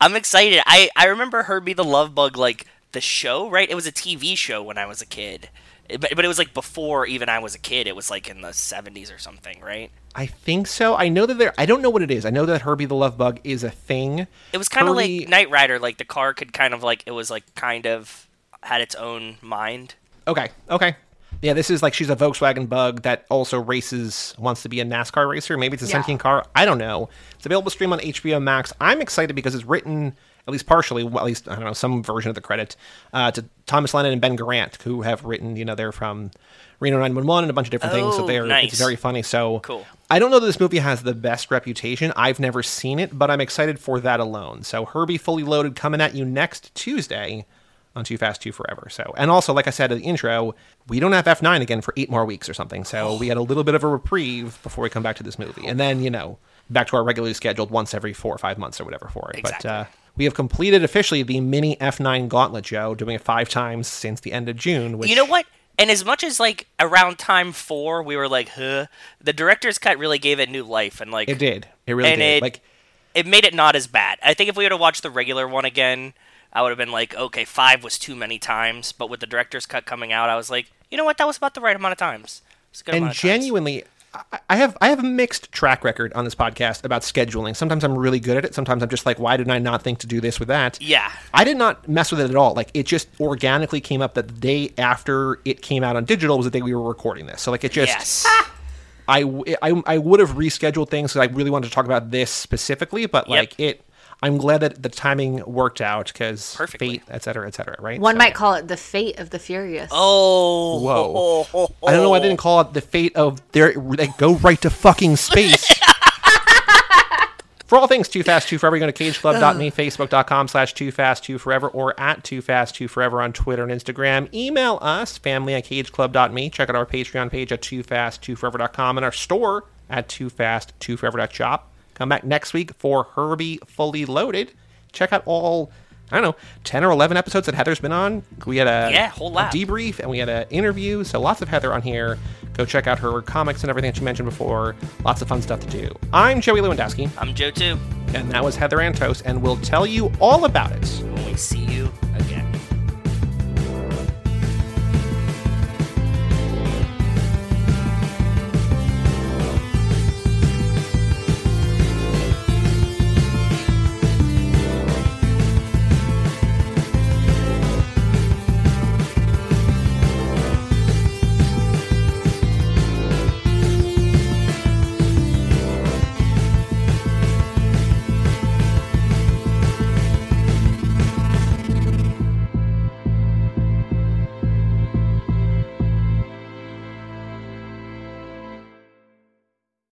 I'm excited. I I remember Herbie the Love Bug like the show, right? It was a TV show when I was a kid. It- But, but it was like before even I was a kid. It was like in the 70s or something, right? I think so. I know that there. I don't know what it is. I know that Herbie the Love Bug is a thing. It was kind of Herbie- like Knight Rider. Like the car could kind of like it was like kind of had its own mind. Okay. Okay. Yeah, this is like she's a Volkswagen Bug that also races, wants to be a NASCAR racer. Maybe it's a Yeah. sentient car. I don't know. It's available to stream on HBO Max. I'm excited because it's written, at least partially, well, at least I don't know, some version of the credit uh, to Thomas Lennon and Ben Garant, who have written. You know, they're from Reno 911 and a bunch of different things. So Oh, they're nice. it's very funny. So Cool. I don't know that this movie has the best reputation. I've never seen it, but I'm excited for that alone. So Herbie Fully Loaded coming at you next Tuesday on Too Fast, Too Forever. So, and also, like I said at the intro, we don't have F9 again for eight more weeks or something. So we had a little bit of a reprieve before we come back to this movie, and then you know back to our regularly scheduled once every four or five months or whatever for it. Exactly. But uh, we have completed officially the mini F9 gauntlet, Joe, doing it five times since the end of June. Which You know what? And as much as like around time four, we were like, huh, the director's cut really gave it new life and like It did. It really And did. it- like it made it not as bad. I think if we were to watch the regular one again, I would have been like, okay, five was too many times. But with the director's cut coming out, I was like, you know what? That was about the right amount of times. It's a good and of genuinely I- I have I have a mixed track record on this podcast about scheduling. Sometimes I'm really good at it. Sometimes I'm just like, why did I not think to do this with that? Yeah. I did not mess with it at all. Like it just organically came up that the day after it came out on digital was the day we were recording this. So like it just Yes. *laughs* I, I, I would have rescheduled things because I really wanted to talk about this specifically, but Yep. like it, I'm glad that the timing worked out because Perfectly. fate, et cetera, et cetera, right? One So- might call it the fate of the furious. Oh, Whoa. I don't know why I didn't call it the fate of their they go right to fucking space. For all things Too Fast, Too Forever, you go to cageclub.me, facebook.com slash Too Fast, Too Forever, or at Too Fast, Too Forever on Twitter and Instagram. Email us, family at cageclub.me. Check out our Patreon page at Too Fast, Too Forever.com and our store at Too Fast, Too Forever.shop. Come back next week for Herbie Fully Loaded. Check out all, I don't know, 10 or 11 episodes that Heather's been on. We had a, Yeah, whole lot. debrief and we had an interview. So lots of Heather on here. Go check out her comics and everything that she mentioned before. Lots of fun stuff to do. I'm Joey Lewandowski, I'm Joe too. and that was Heather Antos, and we'll tell you all about it When we see